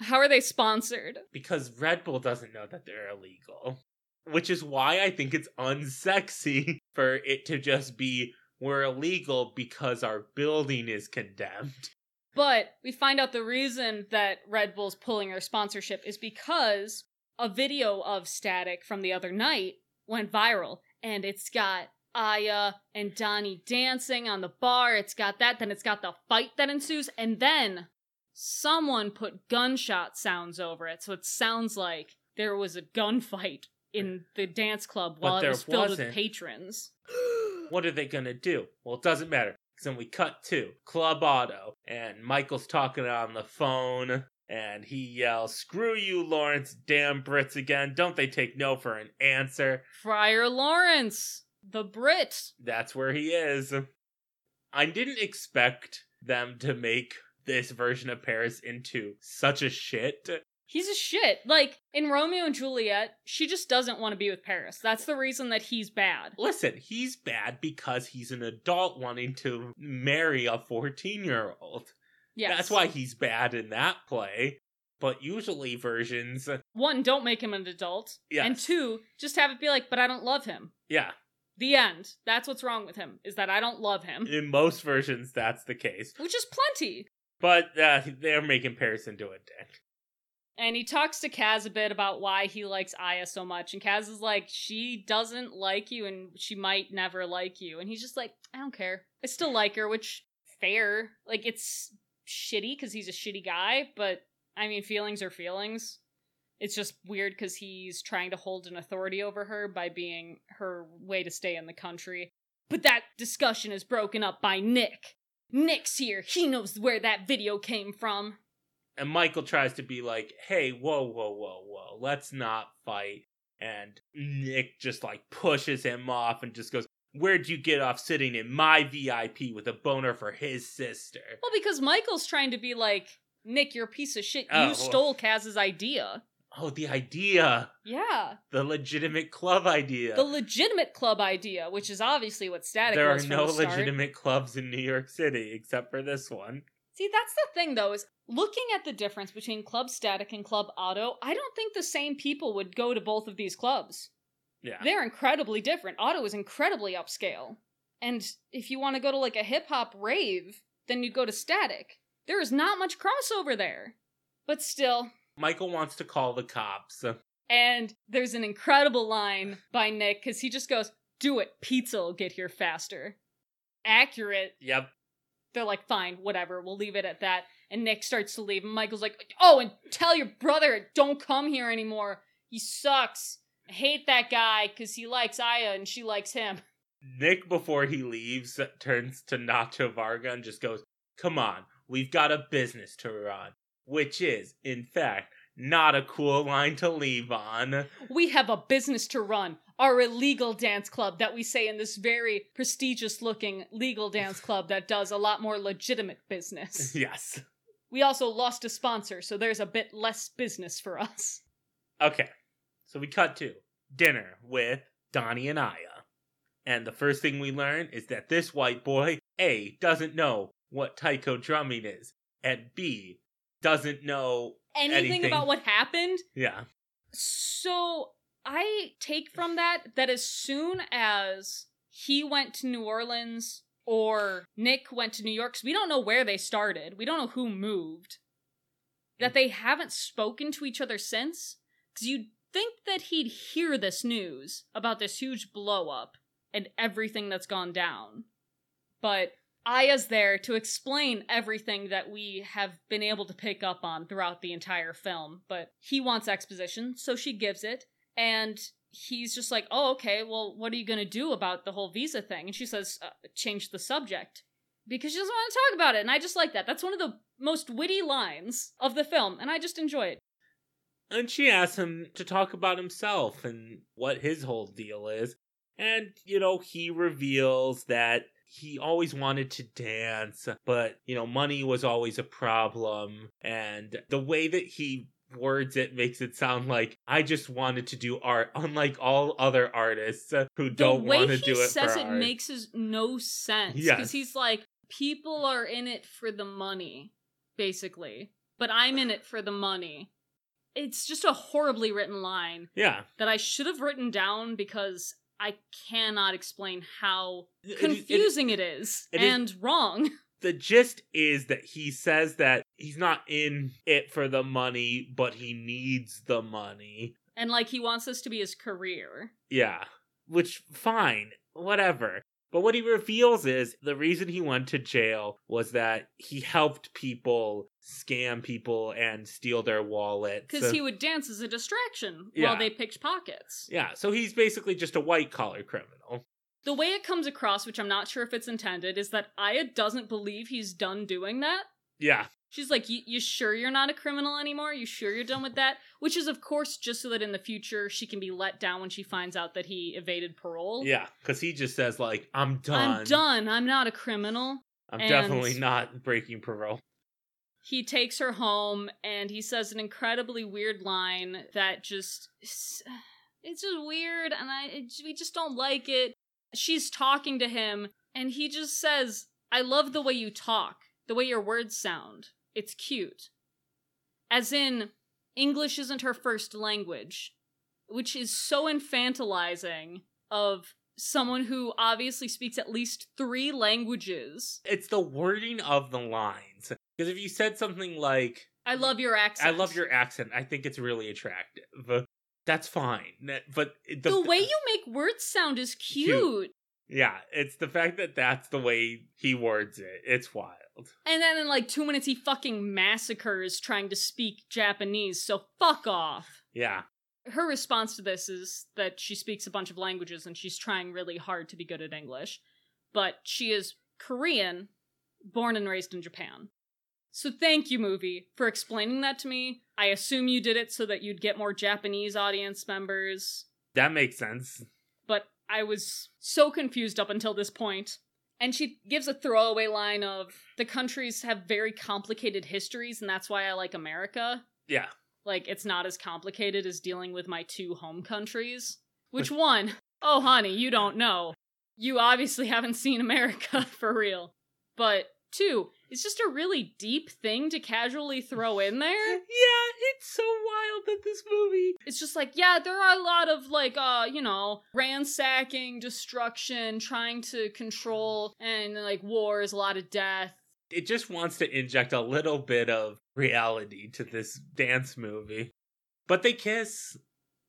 How are they sponsored? Because Red Bull doesn't know that they're illegal. Which is why I think it's unsexy for it to just be, we're illegal because our building is condemned. But we find out the reason that Red Bull's pulling her sponsorship is because a video of Static from the other night went viral, and it's got Aya and Donnie dancing on the bar. It's got that, then it's got the fight that ensues, and then someone put gunshot sounds over it, so it sounds like there was a gunfight in the dance club while it was filled wasn't. with patrons. what are they gonna do? Well, it doesn't matter. Then we cut to Club Auto, and Michael's talking on the phone, and he yells, Screw you, Lawrence, damn Brits again. Don't they take no for an answer? Friar Lawrence, the Brit. That's where he is. I didn't expect them to make this version of Paris into such a shit. He's a shit. Like in Romeo and Juliet, she just doesn't want to be with Paris. That's the reason that he's bad. Listen, he's bad because he's an adult wanting to marry a 14 year old. Yes. That's why he's bad in that play. But usually versions, one, don't make him an adult, yes. and two, just have it be like, but I don't love him. yeah, The end. That's what's wrong with him is that I don't love him, in most versions that's the case. which is plenty. But uh, they're making Paris into a dick. And he talks to Kaz a bit about why he likes Aya so much. And Kaz is like, she doesn't like you and she might never like you. And he's just like, I don't care. I still like her, which fair. Like it's shitty because he's a shitty guy, but I mean, feelings are feelings. It's just weird because he's trying to hold an authority over her by being her way to stay in the country. But that discussion is broken up by Nick. Nick's here. He knows where that video came from. And Michael tries to be like, hey, whoa, whoa, whoa, whoa, let's not fight. And Nick just like pushes him off and just goes, Where'd you get off sitting in my VIP with a boner for his sister? Well, because Michael's trying to be like, Nick, you're a piece of shit. Oh, You stole Kaz's idea. Oh, the idea. Yeah. The legitimate club idea. The legitimate club idea, which is obviously what Static there are was from no the legitimate clubs in New York City except for this one. See, that's the thing though, is looking at the difference between Club Static and Club Auto, I don't think the same people would go to both of these clubs. Yeah. They're incredibly different. Auto is incredibly upscale. And if you want to go to like a hip hop rave, then you go to Static. There is not much crossover there. But still, Michael wants to call the cops. And there's an incredible line by Nick because he just goes, Do it, pizza will get here faster. Accurate. Yep. They're like, Fine, whatever, we'll leave it at that. And Nick starts to leave, and Michael's like, "Oh, and tell your brother don't come here anymore. He sucks. I hate that guy because he likes Aya and she likes him." Nick, before he leaves, turns to Nacho Varga and just goes, Come on, we've got a business to run. Which is, in fact, not a cool line to leave on. We have a business to run. Our illegal dance club that we say in this very prestigious looking legal dance club that does a lot more legitimate business. yes. We also lost a sponsor, so there's a bit less business for us. Okay, so we cut to dinner with Donnie and Aya. And the first thing we learn is that this white boy, A, doesn't know what taiko drumming is, and B, doesn't know Anything, Anything. about what happened? Yeah. So I take from that that as soon as he went to New Orleans or Nick went to New York, 'cause we don't know where they started, we don't know who moved, that they haven't spoken to each other since. Because you'd think that he'd hear this news about this huge blow up and everything that's gone down. But Aya's there to explain everything that we have been able to pick up on throughout the entire film. But he wants exposition, so she gives it. And he's just like, oh, okay, well, what are you going to do about the whole visa thing? And she says, uh, change the subject. Because she doesn't want to talk about it. And I just like that. That's one of the most witty lines of the film. And I just enjoy it. And she asks him to talk about himself and what his whole deal is. And, you know, he reveals that he always wanted to dance, but, you know, money was always a problem. And the way that he words it makes it sound like I just wanted to do art, unlike all other artists who don't want to do it He says it art. makes no sense because Yes. he's like people are in it for the money basically but i'm in it for the money it's just a horribly written line yeah. that i should have written down because i cannot explain how It- it- confusing it is it is- and wrong the gist is that he says that he's not in it for the money, but he needs the money. and like he wants this to be his career Yeah. Which, fine, whatever. But what he reveals is the reason he went to jail was that he helped people scam people and steal their wallets. because he would dance as a distraction Yeah. while they picked pockets Yeah, so he's basically just a white collar criminal. The way it comes across, which I'm not sure if it's intended, is that Aya doesn't believe he's done doing that. Yeah. She's like, "You sure you're not a criminal anymore? You sure you're done with that?" Which is, of course, just so that in the future she can be let down when she finds out that he evaded parole. Yeah, because he just says, like, I'm done. I'm done. I'm not a criminal. I'm And- definitely not breaking parole. He takes her home and he says an incredibly weird line that just it's just weird and I it, we just don't like it. She's talking to him and he just says, "I love the way you talk, the way your words sound. It's cute." As in English isn't her first language, which is so infantilizing of someone who obviously speaks at least 3 languages. It's the wording of the lines. Because if you said something like, I love your accent. I love your accent. I think it's really attractive. That's fine. But it- the, way you make words sound is cute. Cute. yeah, it's the fact that that's the way he words it. It's wild. And then in like two minutes, he fucking massacres trying to speak Japanese, so fuck off. Yeah, Her response to this is that she speaks a bunch of languages and she's trying really hard to be good at English. But she is Korean, born and raised in Japan. So thank you, movie, for explaining that to me. I assume you did it so that you'd get more Japanese audience members. that makes sense. but I was so confused up until this point. And she gives a throwaway line of the countries have very complicated histories, and that's why I like America. Yeah. Like, it's not as complicated as dealing with my two home countries. Which one? Oh, honey, you don't know. You obviously haven't seen America for real. But two, it's just a really deep thing to casually throw in there. Yeah, it's so wild that this movie. It's just like, yeah, there are a lot of like uh, you know, ransacking, destruction, trying to control and like wars, a lot of death. It just wants to inject a little bit of reality to this dance movie. But they kiss.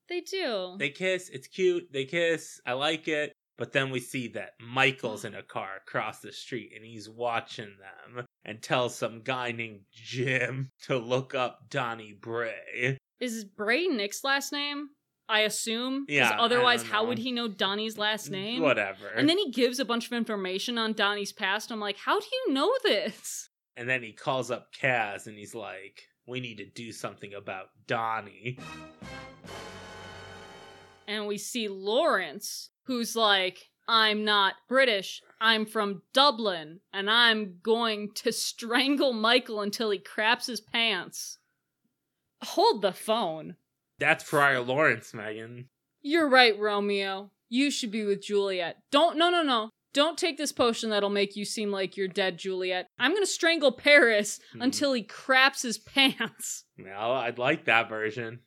They do. They kiss. It's cute. They kiss. I like it. But then we see that Michael's hmm. in a car across the street and he's watching them and tells some guy named Jim to look up Donnie Bray. Is Bray Nick's last name? I assume. Yeah, Otherwise, how would he know Donnie's last name? Whatever. And then he gives a bunch of information on Donnie's past. I'm like, how do you know this? And then he calls up Kaz and he's like, We need to do something about Donnie. And we see Lawrence, who's like, I'm not British. I'm from Dublin, and I'm going to strangle Michael until he craps his pants. Hold the phone. That's Friar Lawrence, Megan. You're right, Romeo. You should be with Juliet. Don't, no, no, no. Don't take this potion that'll make you seem like you're dead, Juliet. I'm gonna strangle Paris Hmm. until he craps his pants. Well, I'd like that version.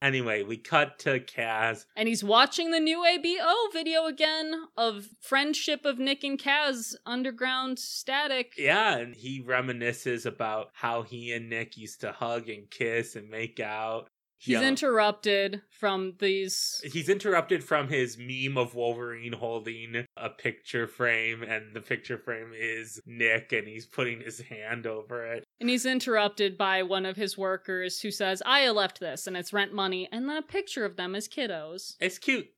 Anyway, we cut to Kaz. And he's watching the new ABO video again of friendship of Nick and Kaz, underground static. Yeah, and he reminisces about how he and Nick used to hug and kiss and make out. He's Yeah. interrupted from these. He's interrupted from his meme of Wolverine holding a picture frame, and the picture frame is Nick, and he's putting his hand over it. And he's interrupted by one of his workers who says, I left this, and it's rent money, and then a picture of them as kiddos. It's cute.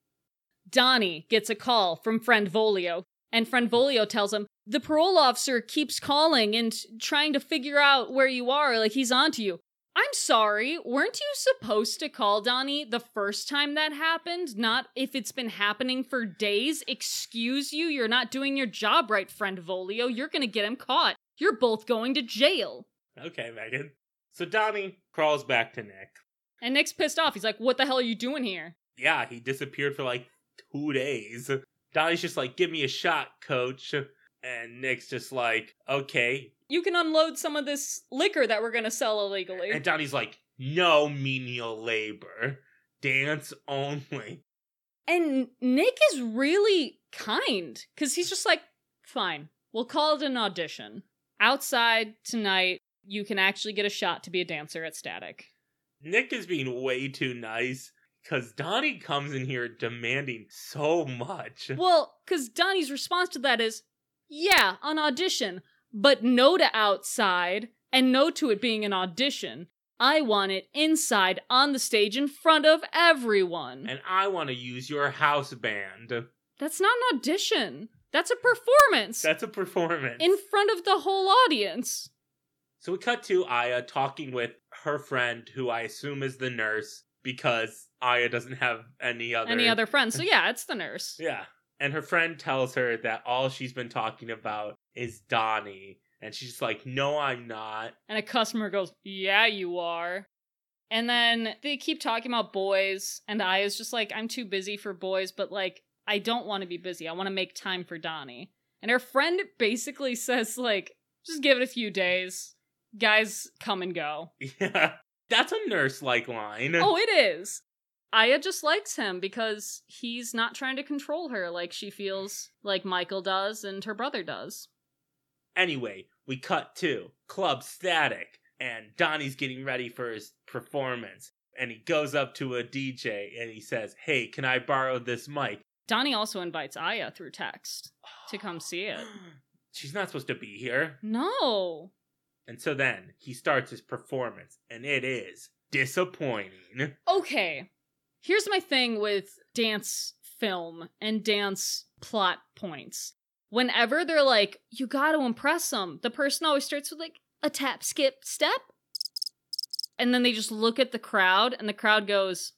Donnie gets a call from Benvolio, and Benvolio tells him, The parole officer keeps calling and trying to figure out where you are, like he's onto you. I'm sorry, weren't you supposed to call Donnie the first time that happened? Not if it's been happening for days? Excuse you, you're not doing your job right, Benvolio. You're gonna get him caught. You're both going to jail. Okay, Megan. So Donnie crawls back to Nick. And Nick's pissed off. He's like, What the hell are you doing here? Yeah, he disappeared for like two days. Donnie's just like, give me a shot, coach. And Nick's just like, okay. You can unload some of this liquor that we're gonna sell illegally. And Donnie's like, no menial labor. Dance only. And Nick is really kind because he's just like, fine, we'll call it an audition. Outside tonight, you can actually get a shot to be a dancer at Static. Nick is being way too nice because Donnie comes in here demanding so much. Well, because Donnie's response to that is, yeah, an audition, but no to outside and no to it being an audition. I want it inside on the stage in front of everyone. And I want to use your house band. That's not an audition. That's a performance That's a performance. in front of the whole audience. So we cut to Aya talking with her friend, who I assume is the nurse, because Aya doesn't have any other Any other friends. So yeah, it's the nurse. Yeah. And her friend tells her that all she's been talking about is Donnie. And she's like, No, I'm not. And a customer goes, Yeah, you are. And then they keep talking about boys, and Aya is just like, I'm too busy for boys, but like, I don't want to be busy. I want to make time for Donnie. And her friend basically says, like, just give it a few days. Guys come and go. Yeah. That's a nurse like line. Oh, it is. Aya just likes him because he's not trying to control her like she feels like Michael does and her brother does. Anyway, we cut to Club Static, and Donnie's getting ready for his performance. And he goes up to a DJ and he says, Hey, can I borrow this mic? Donnie also invites Aya through text to come see it. She's not supposed to be here. No. And so then he starts his performance, and it is disappointing. Okay. Here's my thing with dance film and dance plot points. Whenever they're like, you gotta impress them, the person always starts with like a tap, skip, step. And then they just look at the crowd, and the crowd goes,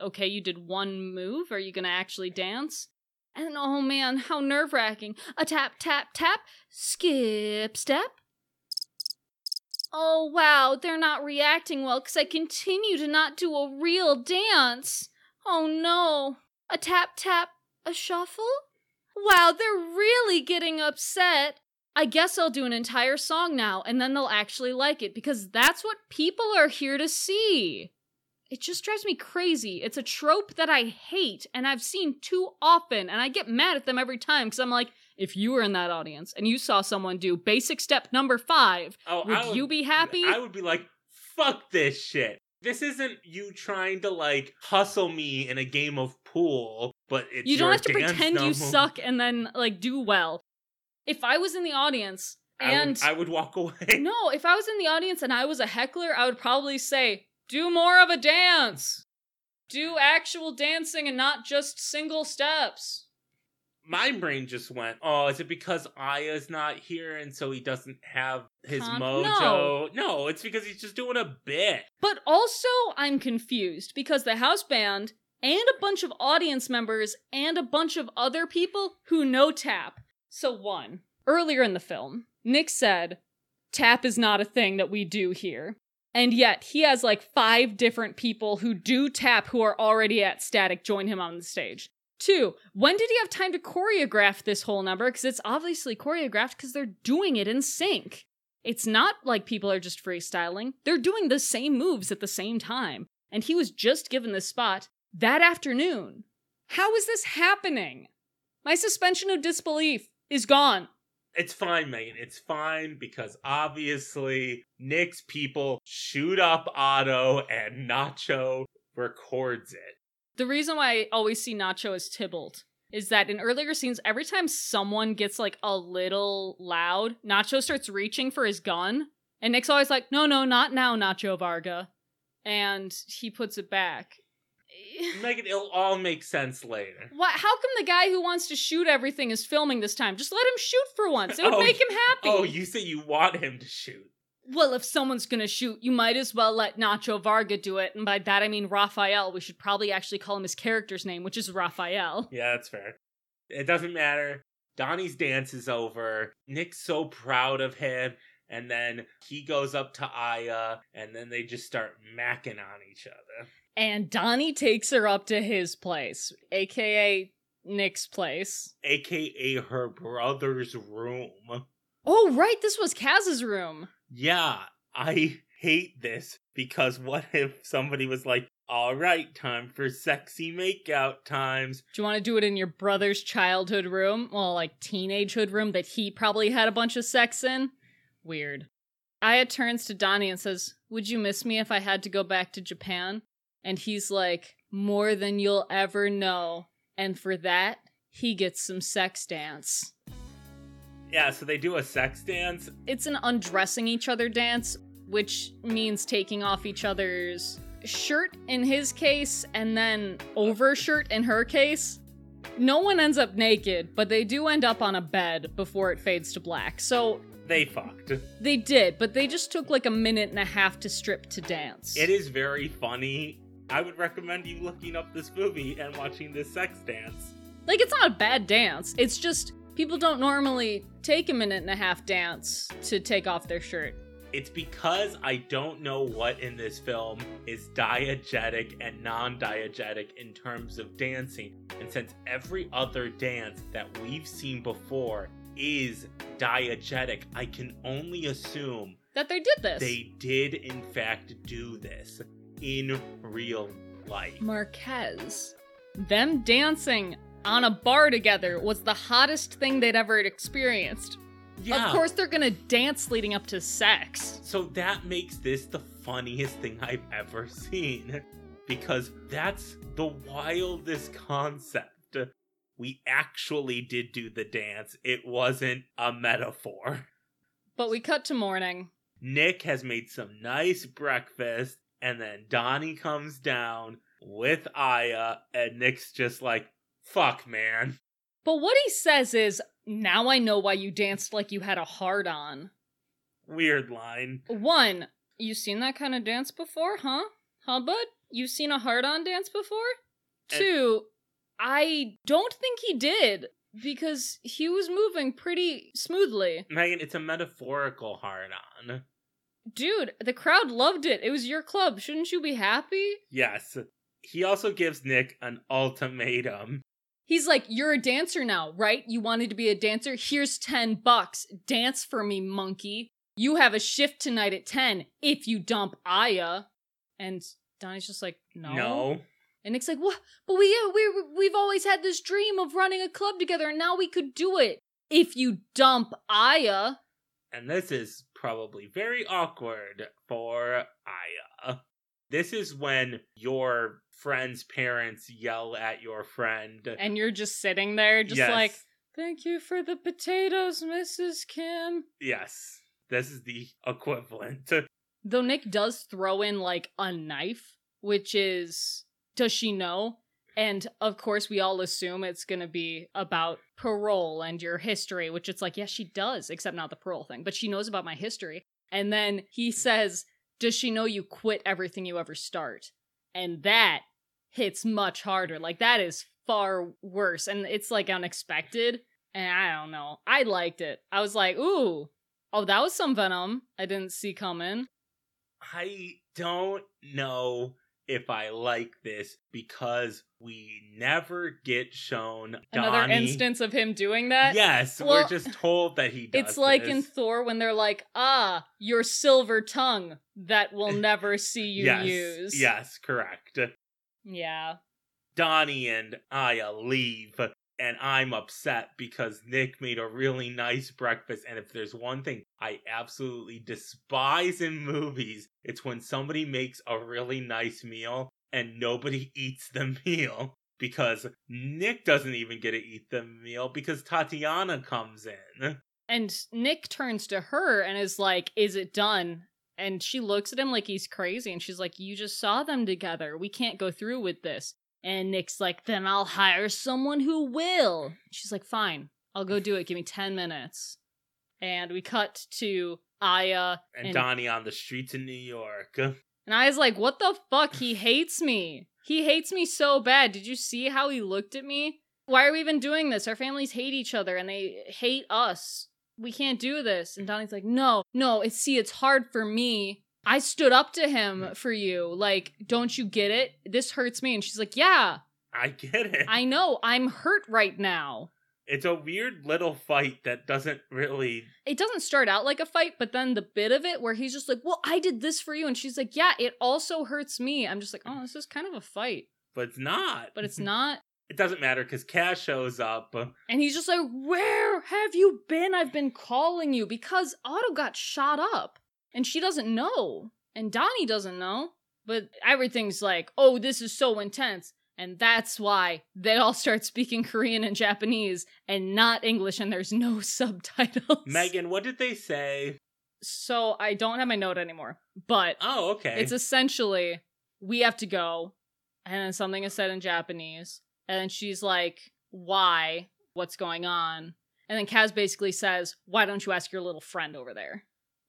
okay, you did one move. Are you gonna actually dance? And oh man, how nerve wracking. A tap, tap, tap, skip, step. Oh wow, they're not reacting well because I continue to not do a real dance. Oh no. A tap tap, a shuffle? Wow, they're really getting upset. I guess I'll do an entire song now and then they'll actually like it because that's what people are here to see. It just drives me crazy. It's a trope that I hate and I've seen too often and I get mad at them every time because I'm like, if you were in that audience and you saw someone do basic step number five, Oh, would I you be happy? I would be like, fuck this shit. This isn't you trying to like hustle me in a game of pool, but it's you don't have to pretend you suck and then like do well. If I was in the audience I would- and I would, walk away. no, if I was in the audience and I was a heckler, I would probably say, "Do more of a dance. Do actual dancing and not just single steps." My brain just went, "Oh, is it because Aya's not here and so he doesn't have his Con- mojo?" No. it's because he's just doing a bit. But also, I'm confused because the house band and a bunch of audience members and a bunch of other people who know tap. So, one, earlier in the film, Nick said, tap is not a thing that we do here. And yet, he has like five different people who do tap who are already at static join him on the stage. Two, when did he have time to choreograph this whole number? Because it's obviously choreographed because they're doing it in sync. It's not like people are just freestyling. They're doing the same moves at the same time. And he was just given this spot that afternoon. How is this happening? My suspension of disbelief is gone. It's fine, Megan. It's fine because obviously Nick's people shoot up Otto and Nacho records it. The reason why I always see Nacho as Tybalt is that in earlier scenes, every time someone gets like a little loud, Nacho starts reaching for his gun. And Nick's always like, no, no, not now, Nacho Varga. And he puts it back. Megan, it'll all make sense later. What? How come the guy who wants to shoot everything is filming this time? Just let him shoot for once. It would Oh, make him happy. Oh, you say you want him to shoot. Well, if someone's gonna shoot, you might as well let Nacho Varga do it. And by that I mean Raphael. We should probably actually call him his character's name, which is Raphael. Yeah, that's fair. It doesn't matter. Donnie's dance is over. Nick's so proud of him. And then he goes up to Aya, and then they just start macking on each other. And Donnie takes her up to his place, aka Nick's place. AKA her brother's room. Oh, right, this was Kaz's room. Yeah, I hate this because what if somebody was like, all right, time for sexy makeout times? Do you want to do it in your brother's childhood room? Well, like teenagehood room that he probably had a bunch of sex in? Weird. Aya turns to Donnie and says, Would you miss me if I had to go back to Japan? And he's like, More than you'll ever know. And for that, he gets some sex dance. Yeah, so they do a sex dance. It's an undressing each other dance, which means taking off each other's shirt in his case and then overshirt in her case. No one ends up naked, but they do end up on a bed before it fades to black. So They fucked. they did, but they just took like a minute and a half to strip to dance. It is very funny. I would recommend you looking up this movie and watching this sex dance. Like, it's not a bad dance. It's just people don't normally take a minute and a half dance to take off their shirt. It's because I don't know what in this film is diegetic and non diegetic in terms of dancing. And since every other dance that we've seen before is diegetic, I can only assume That they did this. they did, in fact, do this in real life. Marquez. Them dancing on a bar together was the hottest thing they'd ever experienced. Yeah. Of course, they're gonna dance leading up to sex. So that makes this the funniest thing I've ever seen. Because that's the wildest concept. We actually did do the dance, it wasn't a metaphor. But we cut to morning. Nick has made some nice breakfast, and then Donnie comes down with Aya, and Nick's just like, fuck, man. But what he says is, Now I know why you danced like you had a heart on. Weird line. One, you seen that kind of dance before, huh? Huh, bud? You seen a hard on dance before? And- Two, I don't think he did because he was moving pretty smoothly. Megan, it's a metaphorical hard on. Dude, the crowd loved it. It was your club. Shouldn't you be happy? Yes. He also gives Nick an ultimatum. He's like, You're a dancer now, right? You wanted to be a dancer? Here's 10 bucks. Dance for me, monkey. You have a shift tonight at 10 if you dump Aya. And Donnie's just like, No. no. And Nick's like, What? But we, uh, we, we've always had this dream of running a club together, and now we could do it if you dump Aya. And this is probably very awkward for Aya. This is when your friend's parents yell at your friend. And you're just sitting there, just Yes. like, thank you for the potatoes, Mrs. Kim. Yes. This is the equivalent. Though Nick does throw in like a knife, which is, does she know? And of course, we all assume it's going to be about parole and your history, which it's like, yes, she does, except not the parole thing, but she knows about my history. And then he says, Does she know you quit everything you ever start? And that hits much harder. Like, that is far worse. And it's like unexpected. And I don't know. I liked it. I was like, Ooh, oh, that was some venom I didn't see coming. I don't know if I like this because we never get shown Another Donnie- instance of him doing that. Yes, Well, we're just told that he does. It's like in. Thor when they're like, ah, your silver tongue that we'll never see you yes, use. Yes, correct. Yeah. Donnie and Aya leave, and I'm upset because Nick made a really nice breakfast. And if there's one thing I absolutely despise in movies, it's when somebody makes a really nice meal and nobody eats the meal. Because Nick doesn't even get to eat the meal because Tatiana comes in. And Nick turns to her and is like, is it done? And she looks at him like he's crazy. And she's like, you just saw them together. We can't go through with this. And Nick's like, then I'll hire someone who will. She's like, fine, I'll go do it. Give me 10 minutes. And we cut to Aya And, And- Donnie on the streets in New York. And I was like, what the fuck? He hates me. He hates me so bad. Did you see how he looked at me? Why are we even doing this? Our families hate each other and they hate us. We can't do this. And Donnie's like, no, no, it's see, it's hard for me. I stood up to him mm. for you. Like, don't you get it? This hurts me. And she's like, yeah, I get it. I know. I'm hurt right now. It's a weird little fight that doesn't really. It doesn't start out like a fight, but then the bit of it where he's just like, well, I did this for you. And she's like, yeah, it also hurts me. I'm just like, oh, mm. this is kind of a fight. But it's not. But it's not. It doesn't matter because Kaz shows up. And he's just like, Where have you been? I've been calling you because Otto got shot up and she doesn't know. And Donnie doesn't know. But everything's like, Oh, this is so intense. And that's why they all start speaking Korean and Japanese and not English, and there's no subtitles. Megan, what did they say? So I don't have my note anymore. But Oh, okay. it's essentially, we have to go. And then something is said in Japanese. And then she's like, why? What's going on? And then Kaz basically says, why don't you ask your little friend over there?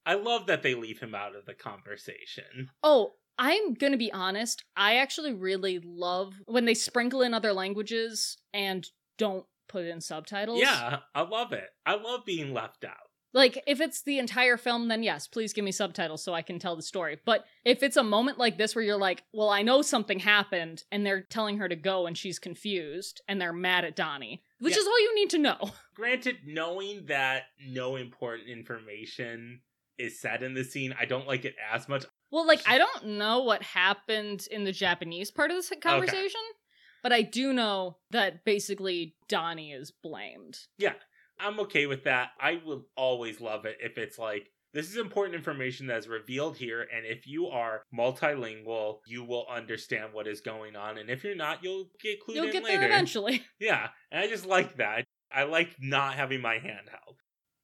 I love that they leave him out of the conversation. Oh, I'm gonna be honest. I actually really love when they sprinkle in other languages and don't put in subtitles. Yeah, I love it. I love being left out. Like, if it's the entire film, then yes, please give me subtitles so I can tell the story. But if it's a moment like this where you're like, well, I know something happened, and they're telling her to go and she's confused, and they're mad at Donnie, which Yeah. is all you need to know. Granted, knowing that no important information is said in the scene, I don't like it as much. Well, like, I don't know what happened in the Japanese part of this conversation, but I do know that basically Donnie is blamed. I'm okay with that. I will always love it if it's like, this is important information that's revealed here, and if you are multilingual, you will understand what is going on, and if you're not, you'll get clued You'll in get later. there eventually. Yeah, and I just like that. I like not having my hand held.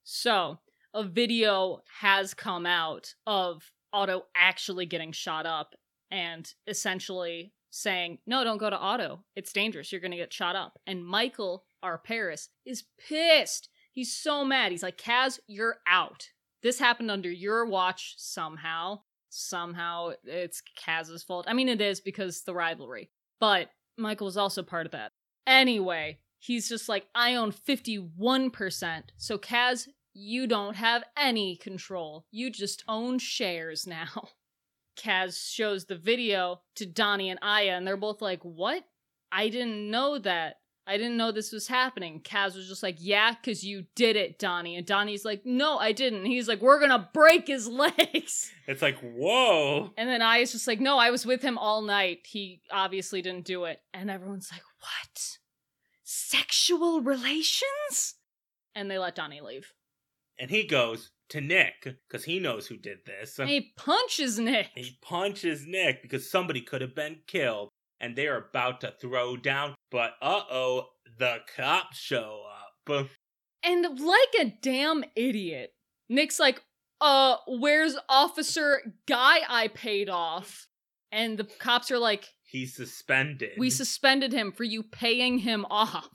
So, a video has come out of Otto actually getting shot up and essentially saying, No, don't go to Otto. It's dangerous. You're going to get shot up. And Michael, our Paris, is pissed. He's so mad. He's like, Kaz, you're out. This happened under your watch somehow. Somehow it's Kaz's fault. I mean, it is because the rivalry. But Michael was also part of that. Anyway, he's just like, I own 51%. So, Kaz, you don't have any control. You just own shares now. Kaz shows the video to Donnie and Aya, and they're both like, What? I didn't know that. I didn't know this was happening. Kaz was just like, Yeah, because you did it, Donnie. And Donnie's like, No, I didn't. He's like, We're gonna break his legs. It's like, whoa. And then Aya's just like, No, I was with him all night. He obviously didn't do it. And everyone's like, What? Sexual relations? And they let Donnie leave. And he goes, to Nick because he knows who did this. And he punches Nick. He punches Nick because somebody could have been killed and they are about to throw down, but uh oh, the cops show up. And like a damn idiot, Nick's like, uh, where's Officer Guy I paid off? And the cops are like, He's suspended. we suspended him for you paying him off.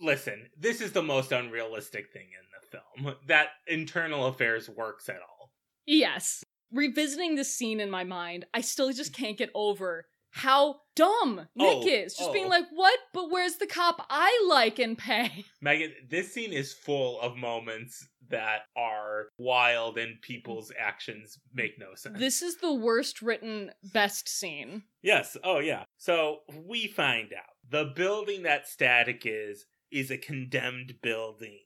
Listen, this is the most unrealistic thing in the film. That internal affairs works at all. Yes. Revisiting this scene in my mind, I still just can't get over how dumb Nick Oh, is. Just being oh. like, what? But where's the cop I like and pay? Megan, this scene is full of moments that are wild and people's actions make no sense. This is the worst written, best scene. Yes. Oh, yeah. So we find out the building that Static is is a condemned building.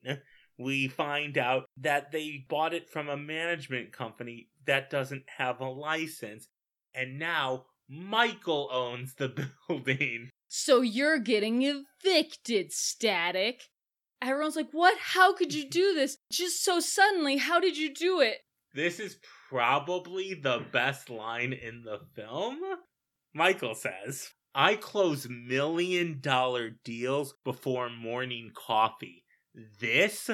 We find out that they bought it from a management company that doesn't have a license. And now Michael owns the building. So you're getting evicted, Static. Everyone's like, what? How could you do this? Just so suddenly, how did you do it? This is probably the best line in the film. Michael says, I close million dollar deals before morning coffee. This,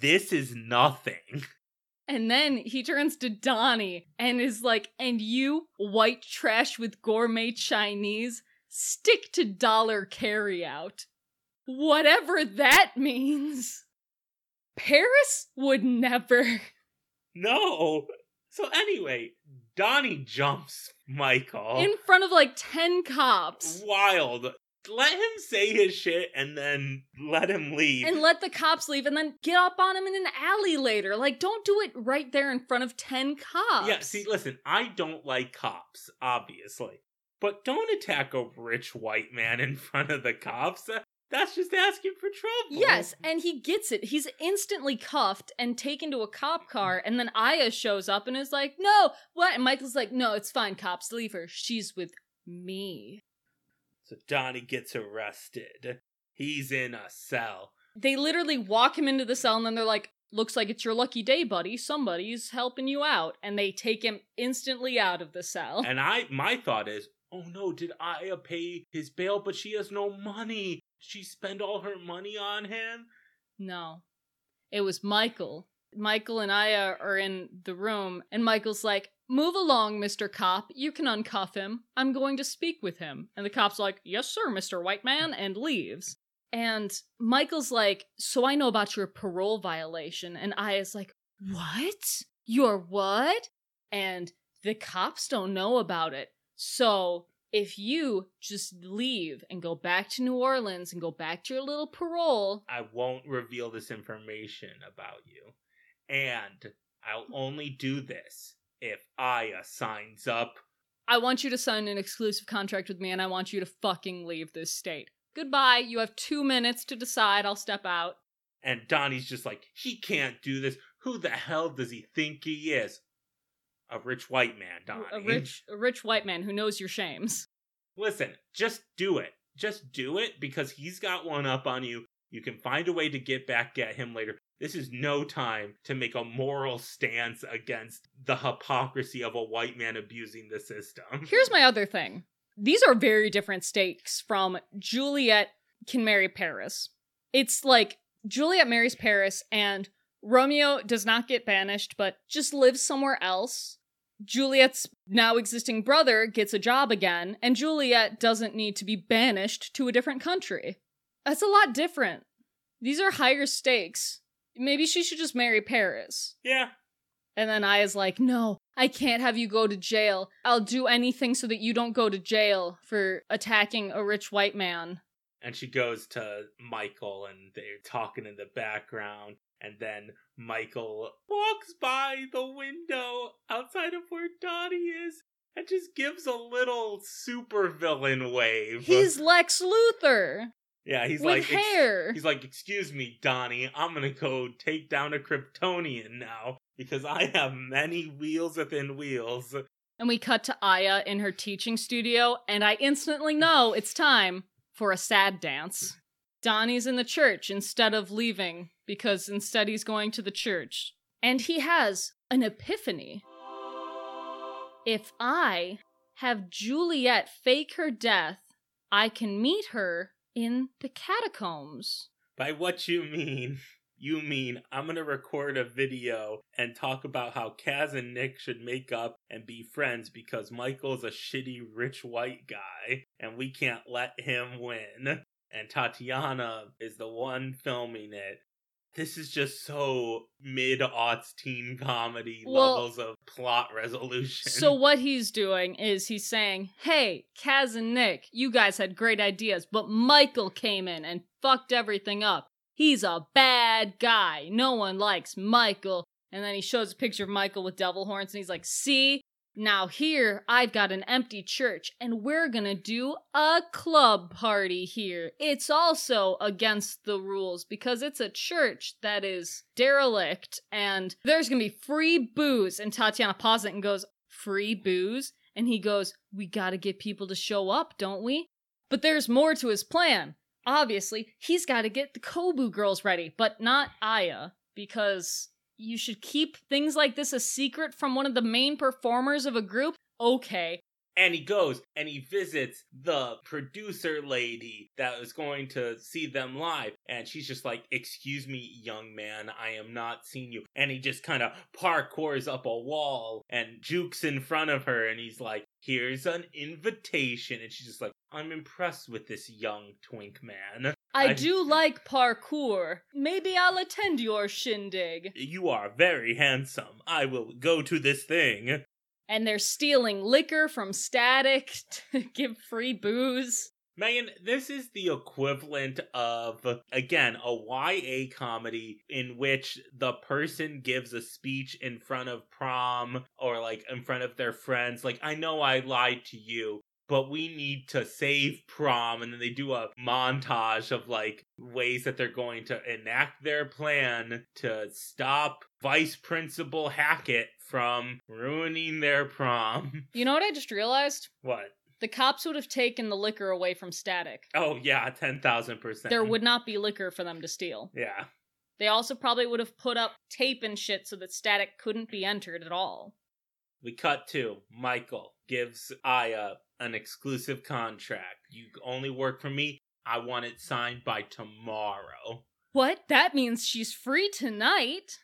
this is nothing. And then he turns to Donnie and is like, and you, white trash with gourmet Chinese, stick to dollar carryout. Whatever that means. Paris would never. No. So anyway, Donnie jumps Michael. In front of like 10 cops. Wild. Let him say his shit and then let him leave. And let the cops leave and then get up on him in an alley later. Like, don't do it right there in front of 10 cops. Yeah, see, listen, I don't like cops, obviously. But don't attack a rich white man in front of the cops. That's just asking for trouble. Yes, and he gets it. He's instantly cuffed and taken to a cop car, and then Aya shows up and is like, No, what? And Michael's like, No, it's fine, cops, leave her. She's with me. So Donnie gets arrested. He's in a cell. They literally walk him into the cell, and then they're like, Looks like it's your lucky day, buddy. Somebody's helping you out. And they take him instantly out of the cell. And I my thought is, oh no, did Aya pay his bail, but she has no money? Did she spend all her money on him? No. It was Michael. Michael and Aya are in the room, and Michael's like, Move along, Mr. Cop. You can uncuff him. I'm going to speak with him. And the cop's like, Yes, sir, Mr. White Man, and leaves. And Michael's like, So I know about your parole violation. And Aya's like, What? Your what? And the cops don't know about it. So if you just leave and go back to New Orleans and go back to your little parole, I won't reveal this information about you. And I'll only do this if Aya signs up. I want you to sign an exclusive contract with me and I want you to fucking leave this state. Goodbye. You have two minutes to decide. I'll step out. And Donnie's just like, he can't do this. Who the hell does he think he is? A rich white man, Donnie. A rich, a rich white man who knows your shames. Listen, just do it. Just do it because he's got one up on you. You can find a way to get back at him later. This is no time to make a moral stance against the hypocrisy of a white man abusing the system. Here's my other thing. These are very different stakes from Juliet can marry Paris. It's like Juliet marries Paris and Romeo does not get banished, but just lives somewhere else. Juliet's now existing brother gets a job again, and Juliet doesn't need to be banished to a different country. That's a lot different. These are higher stakes. Maybe she should just marry Paris. Yeah. And then Aya is like, no, I can't have you go to jail. I'll do anything so that you don't go to jail for attacking a rich white man. And she goes to Michael and they're talking in the background. And then Michael walks by the window outside of where Donnie is and just gives a little supervillain wave. He's Lex Luthor yeah, he's with like, "Ex- hair. He's like, excuse me, Donnie, I'm gonna go take down a Kryptonian now because I have many wheels within wheels. And we cut to Aya in her teaching studio, and I instantly know it's time for a sad dance. Donnie's in the church instead of leaving, because instead he's going to the church. And he has an epiphany. If I have Juliet fake her death, I can meet her in the catacombs. By what you mean, you mean I'm gonna record a video and talk about how Kaz and Nick should make up and be friends because Michael's a shitty rich white guy and we can't let him win. And Tatiana is the one filming it. This is just so mid aughts teen comedy Well- levels of plot resolution. So what he's doing is he's saying, "Hey, Kaz and Nick, you guys had great ideas, but Michael came in and fucked everything up. He's a bad guy. No one likes Michael." And then he shows a picture of Michael with devil horns and he's like, "See? Now here I've got an empty church and we're to do a club party here. It's also against the rules because it's a church that is derelict and there's to be free booze." And Tatiana pauses it and goes, free booze? And he goes, We gotta get people to show up, don't we? But there's more to his plan. Obviously, he's gotta get the Cobu girls ready, but not Aya, because you should keep things like this a secret from one of the main performers of a group. Okay. and he goes and he visits the producer lady that was going to see them live. And she's just like excuse me young man i am not seeing you. And he just kind of parkours up a wall and jukes in front of her. And he's like here's an invitation. And she's just like i'm impressed with this young twink man I, I- do like parkour. Maybe I'll attend your shindig. you are very handsome i will go to this thing And they're stealing liquor from Static to give free booze. Megan, this is the equivalent of, again, a YA comedy in which the person gives a speech in front of prom or like in front of their friends. Like, I know I lied to you, but we need to save prom. And then they do a montage of like ways that they're going to enact their plan to stop Vice Principal Hackett from ruining their prom. You know what I just realized? what? The cops would have taken the liquor away from Static. Oh, yeah, 10,000%. There would not be liquor for them to steal. Yeah. They also probably would have put up tape and shit so that Static couldn't be entered at all. We cut to Michael gives Aya an exclusive contract. You only work for me. I want it signed by tomorrow. What? That means she's free tonight?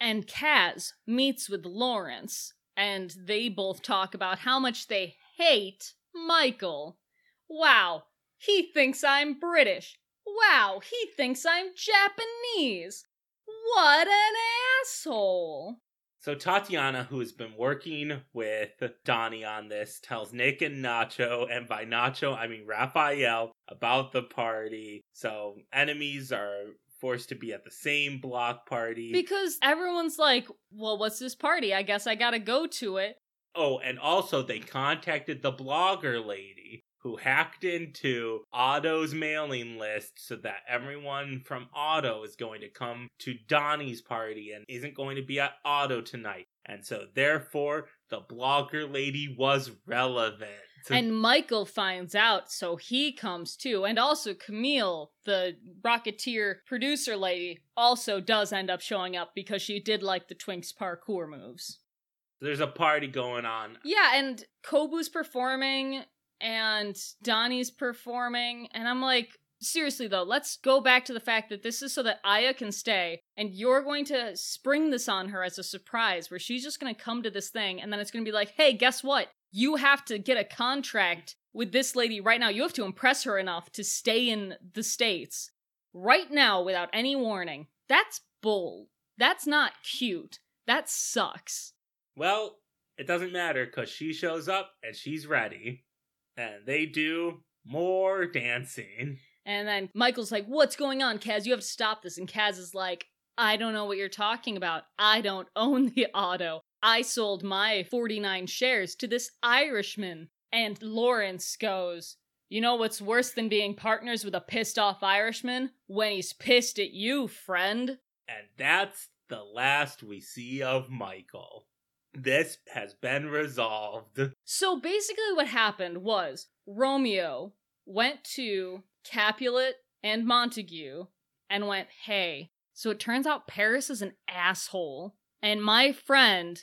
And Kaz meets with Lawrence, and they both talk about how much they hate Michael. Wow, he thinks I'm British. Wow, he thinks I'm Japanese. What an asshole. So Tatiana, who has been working with Donnie on this, tells Nick and Nacho, and by Nacho I mean Raphael, about the party. So enemies are forced to be at the same block party. Because everyone's like, well, what's this party? I guess I gotta go to it. Oh, and also they contacted the blogger lady who hacked into Otto's mailing list so that everyone from Otto is going to come to Donnie's party and isn't going to be at Otto tonight. And so therefore the blogger lady was relevant. And Michael finds out, so he comes too. And also, Camille, the Rocketeer producer lady, also does end up showing up because she did like the Twinks parkour moves. there's a party going on. Yeah, and Cobu's performing, and Donnie's performing, and I'm like, seriously though, let's go back to the fact that this is so that Aya can stay, and you're going to spring this on her as a surprise, where she's just gonna come to this thing, and then it's gonna be like, hey, guess what? You have to get a contract with this lady right now. You have to impress her enough to stay in the States right now without any warning. That's bull. That's not cute. That sucks. Well, it doesn't matter because she shows up and she's ready. And they do more dancing. And then Michael's like, What's going on, Kaz? You have to stop this. And Kaz is like, I don't know what you're talking about. I don't own the auto. I sold my 49 shares to this Irishman. And Lawrence goes, You know what's worse than being partners with a pissed off Irishman? When he's pissed at you, friend. And that's the last we see of Michael. This has been resolved. So basically, what happened was Romeo went to Capulet and Montague and went, Hey. So it turns out Paris is an asshole And my friend,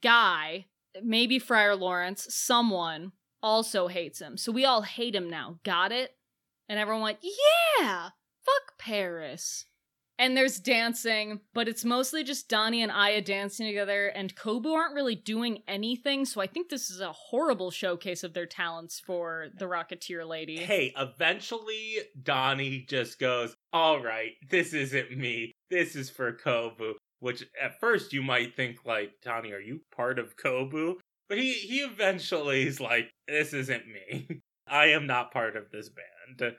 Guy, maybe Friar Lawrence, someone also hates him. So we all hate him now. Got it? And everyone went, yeah, fuck Paris. And there's dancing, but it's mostly just Donnie and Aya dancing together, and Cobu aren't really doing anything, so I think this is a horrible showcase of their talents for the Rocketeer lady. Hey, eventually Donnie just goes, All right, this isn't me. This is for Cobu. Which at first you might think, like, Donnie, are you part of Kobu? But he, he eventually is like, This isn't me. I am not part of this band.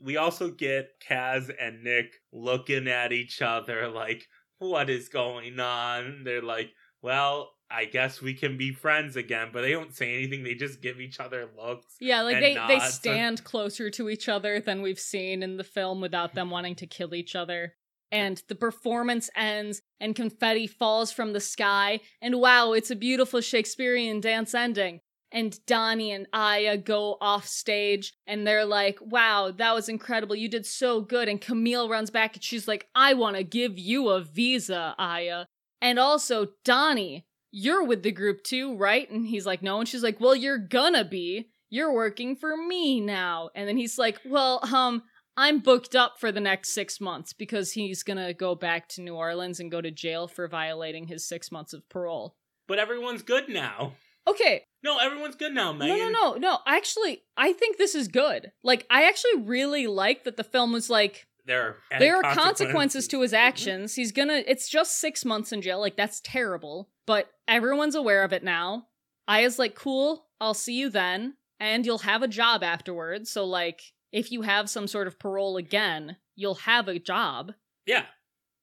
We also get Kaz and Nick looking at each other like, what is going on? They're like, well, I guess we can be friends again, but they don't say anything. They just give each other looks. Yeah, like and they, they nods. stand closer to each other than we've seen in the film without them wanting to kill each other. And the performance ends, and confetti falls from the sky, and wow, it's a beautiful Shakespearean dance ending. And Donnie and Aya go off stage, and they're like, wow, that was incredible. You did so good. And Camille runs back, and she's like, I want to give you a visa, Aya. And also, Donnie, you're with the group too, right? And he's like, no. And she's like, well, you're gonna be. You're working for me now. And then he's like, well, um, I'm booked up for the next six months because he's gonna go back to New Orleans and go to jail for violating his six months of parole. But everyone's good now. Okay, No, everyone's good now, Megan. no, no, no, no. Actually, I think this is good. Like, I actually really like that the film was like, There are, there are consequences to his mm-hmm. actions. He's gonna, it's just six months in jail. Like, that's terrible. But everyone's aware of it now. Aya's like, cool, I'll see you then. And you'll have a job afterwards. So, like, if you have some sort of parole again, you'll have a job. Yeah.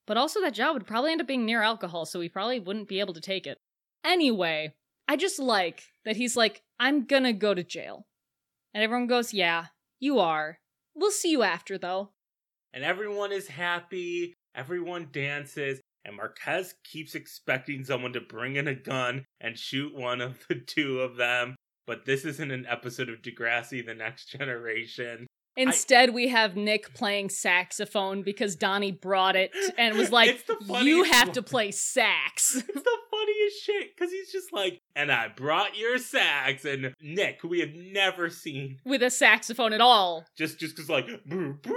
But also, that job would probably end up being near alcohol, so he probably wouldn't be able to take it. Anyway, I just like that he's like, I'm gonna go to jail. And everyone goes, Yeah, you are. We'll see you after, though. And everyone is happy. Everyone dances. And Marquez keeps expecting someone to bring in a gun and shoot one of the two of them. But this isn't an episode of Degrassi The Next Generation. Instead, we have Nick playing saxophone because Donnie brought it and was like, You have one." to play sax. It's the funniest shit because he's just like, and I brought your sax. And Nick, who we have never seen, with a saxophone at all. just just because like, "Brr, brr,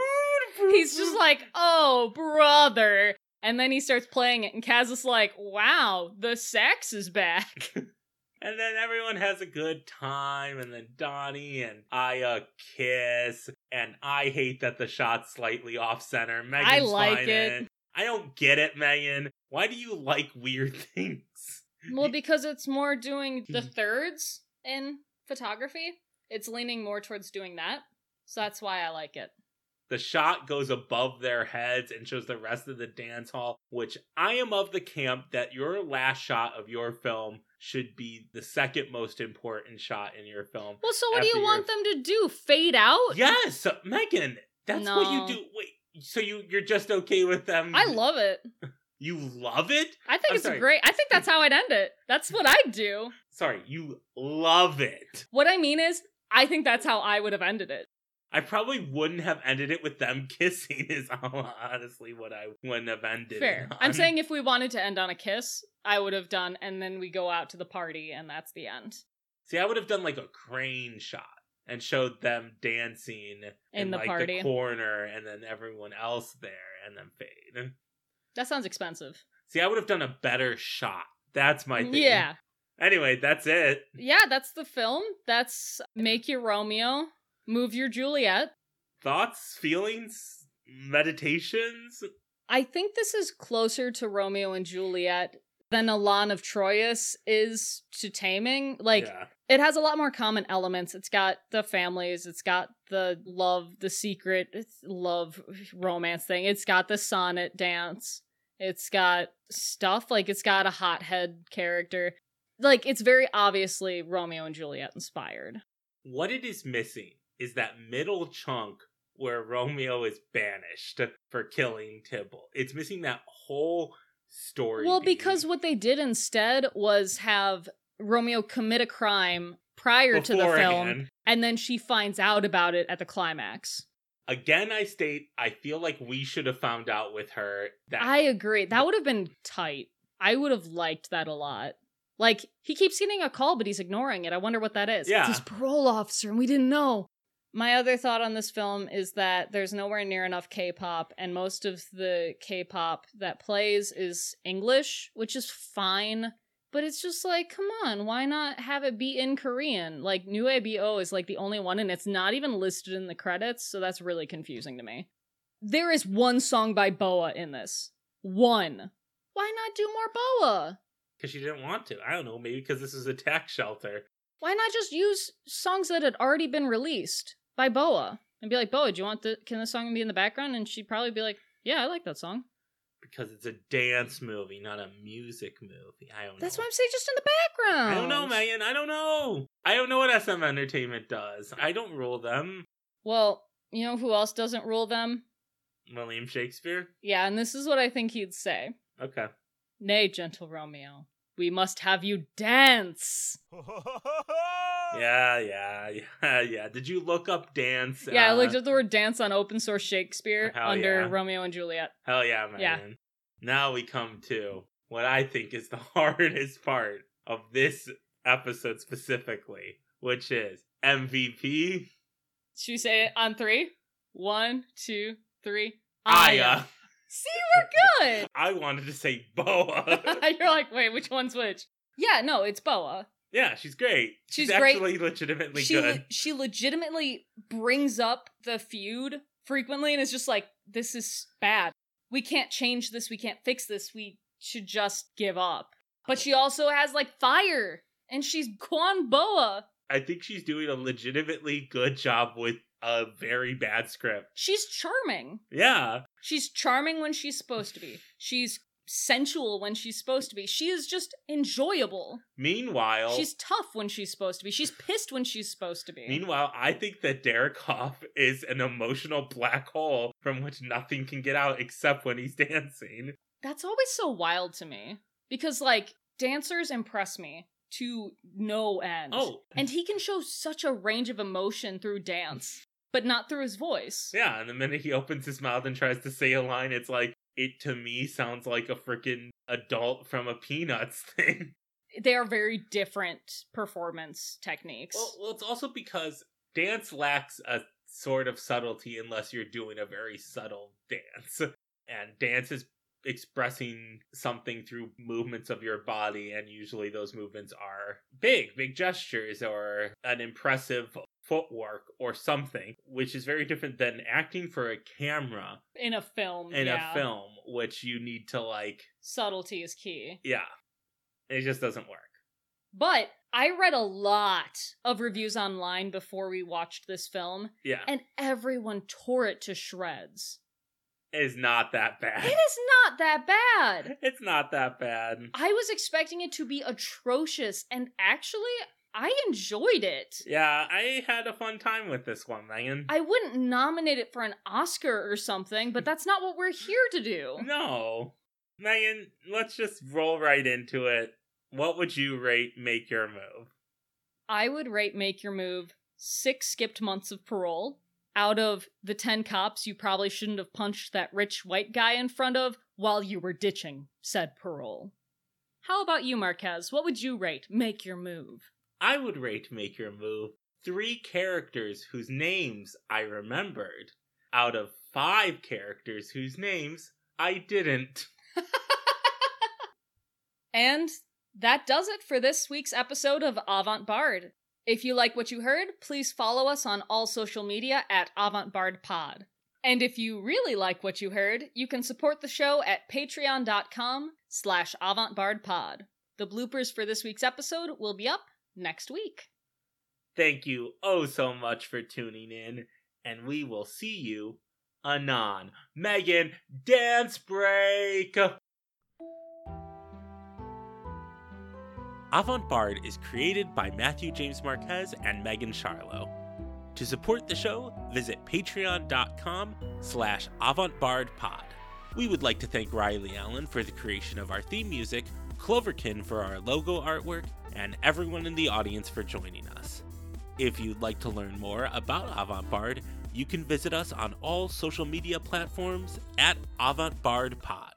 brr, He's just like, oh, brother. And then he starts playing it, and Kaz is like, wow, the sax is back. And then everyone has a good time, and then Donnie and Aya kiss. And I hate that the shot's slightly off center. Megan's I like fine it. in I don't get it, Megan. Why do you like weird things? well, because it's more doing the hmm. thirds in photography, it's leaning more towards doing that. So that's why I like it. The shot goes above their heads and shows the rest of the dance hall, which I am of the camp that your last shot of your film should be the second most important shot in your film. Well, so what do you your- want them to do? Fade out? Yes, Megan, that's what you do. Wait, so you you're just okay with them? I love it. You love it? I think I'm it's sorry. great. I think that's how I'd end it. That's what I'd do. Sorry, you love it. What I mean is, I think that's how I would have ended it. I probably wouldn't have ended it with them kissing. Is honestly what I wouldn't have ended. Fair. it I'm saying if we wanted to end on a kiss, I would have done, and then we go out to the party, and that's the end. See, I would have done like a crane shot and showed them dancing In the like party. the corner, and then everyone else there, and then fade. That sounds expensive. See, I would have done a better shot. That's my thing. Yeah. Anyway, that's it. Yeah, that's the film. That's Make Your Romeo, Move Your Juliet. Thoughts, feelings, meditations. I think this is closer to Romeo and Juliet than Elan of Troyes is to Taming. Like, yeah. it has a lot more common elements. It's got the families, it's got the love, the secret love romance thing. It's got the sonnet dance. It's got stuff like it's got a hothead character. Like it's very obviously Romeo and Juliet inspired. What it is missing is that middle chunk where Romeo is banished for killing Tybalt. It's missing that whole story. Well, beat. because what they did instead was have Romeo commit a crime prior to the film and then she finds out about it at the climax. Again, I state I feel like we should have found out with her that I agree. That would have been tight. I would have liked that a lot. Like, he keeps getting a call, but he's ignoring it. I wonder what that is. Yeah. It's his parole officer, and we didn't know. My other thought on this film is that there's nowhere near enough K pop, and most of the K pop that plays is English, which is fine. But it's just like, come on, why not have it be in Korean? Like, NU ABO is like the only one, and it's not even listed in the credits, so that's really confusing to me. There is one song by Boa in this. One. Why not do more Boa? Because she didn't want to. I don't know. Maybe because this is a tax shelter. Why not just use songs that had already been released by Boa and be like, Boa, do you want the can the song be in the background? And she'd probably be like, Yeah, I like that song. Because it's a dance movie, not a music movie. I don't know. That's why I'm saying just in the background. I don't know, Megan. I don't know. I don't know what SM Entertainment does. I don't rule them. Well, you know who else doesn't rule them? William Shakespeare? Yeah, and this is what I think he'd say. Okay. Nay, gentle Romeo, we must have you dance. Yeah, yeah, yeah, yeah. Did you look up dance? Yeah, I uh, looked up the word dance on open source Shakespeare under yeah. Romeo and Juliet. Hell yeah, man. Yeah. Now we come to what I think is the hardest part of this episode specifically, which is MVP Should we say it on three? One, two, three. Aya. See, we're good. I wanted to say Boa. You're like, wait, which one's which? Yeah, no, it's Boa. yeah, she's great. She's She's, great. actually legitimately She good. le- she legitimately brings up the feud frequently and is just like, this is bad. We can't change this. We can't fix this. We should just give up. But she also has like fire, and she's Kwon Boa. I think she's doing a legitimately good job with a very bad script. She's charming. Yeah. She's charming when she's supposed to be. She's sensual when she's supposed to be. She is just enjoyable. Meanwhile, She's tough when she's supposed to be. She's pissed when she's supposed to be. Meanwhile, I think that Derek Hough is an emotional black hole from which nothing can get out except when he's dancing. That's always so wild to me because like dancers impress me to no end. Oh, And he can show such a range of emotion through dance, but not through his voice. yeah, and the minute he opens his mouth and tries to say a line, it's like, it to me sounds like a freaking adult from a Peanuts thing. They are very different performance techniques. Well, well, it's also because dance lacks a sort of subtlety unless you're doing a very subtle dance. And dance is expressing something through movements of your body, and usually those movements are big, big gestures or an impressive footwork or something, which is very different than acting for a camera in a film, in yeah. a film, which you need to, like, subtlety is key. yeah. It just doesn't work. But I read a lot of reviews online before we watched this film, Yeah. and everyone tore it to shreds. It's not that bad. It is not that bad. It's not that bad. I was expecting it to be atrocious, and actually, I enjoyed it. Yeah, I had a fun time with this one, Megan. I wouldn't nominate it for an Oscar or something, but that's not what we're here to do. No. Megan, let's just roll right into it. What would you rate Make Your Move? I would rate Make Your Move six skipped months of parole. Out of the 10 cops you probably shouldn't have punched that rich white guy in front of while you were ditching said parole. How about you, Marquez? What would you rate Make Your Move? I would rate Make Your Move three characters whose names I remembered out of five characters whose names I didn't. And that does it for this week's episode of Avant Bard. If you like what you heard, please follow us on all social media at Avant Bard Pod. And if you really like what you heard, you can support the show at patreon.com slash avantbardpod. The bloopers for this week's episode will be up next week. Thank you oh so much for tuning in, and we will see you anon. Megan, dance break! Avant Bard is created by Matthew James Marquez and Megan Charlo. To support the show, visit patreon.com slash avantbardpod. We would like to thank Riley Allen for the creation of our theme music, Cloverkin for our logo artwork, and everyone in the audience for joining us. If you'd like to learn more about Avant Bard, you can visit us on all social media platforms at Avant Bard Pod.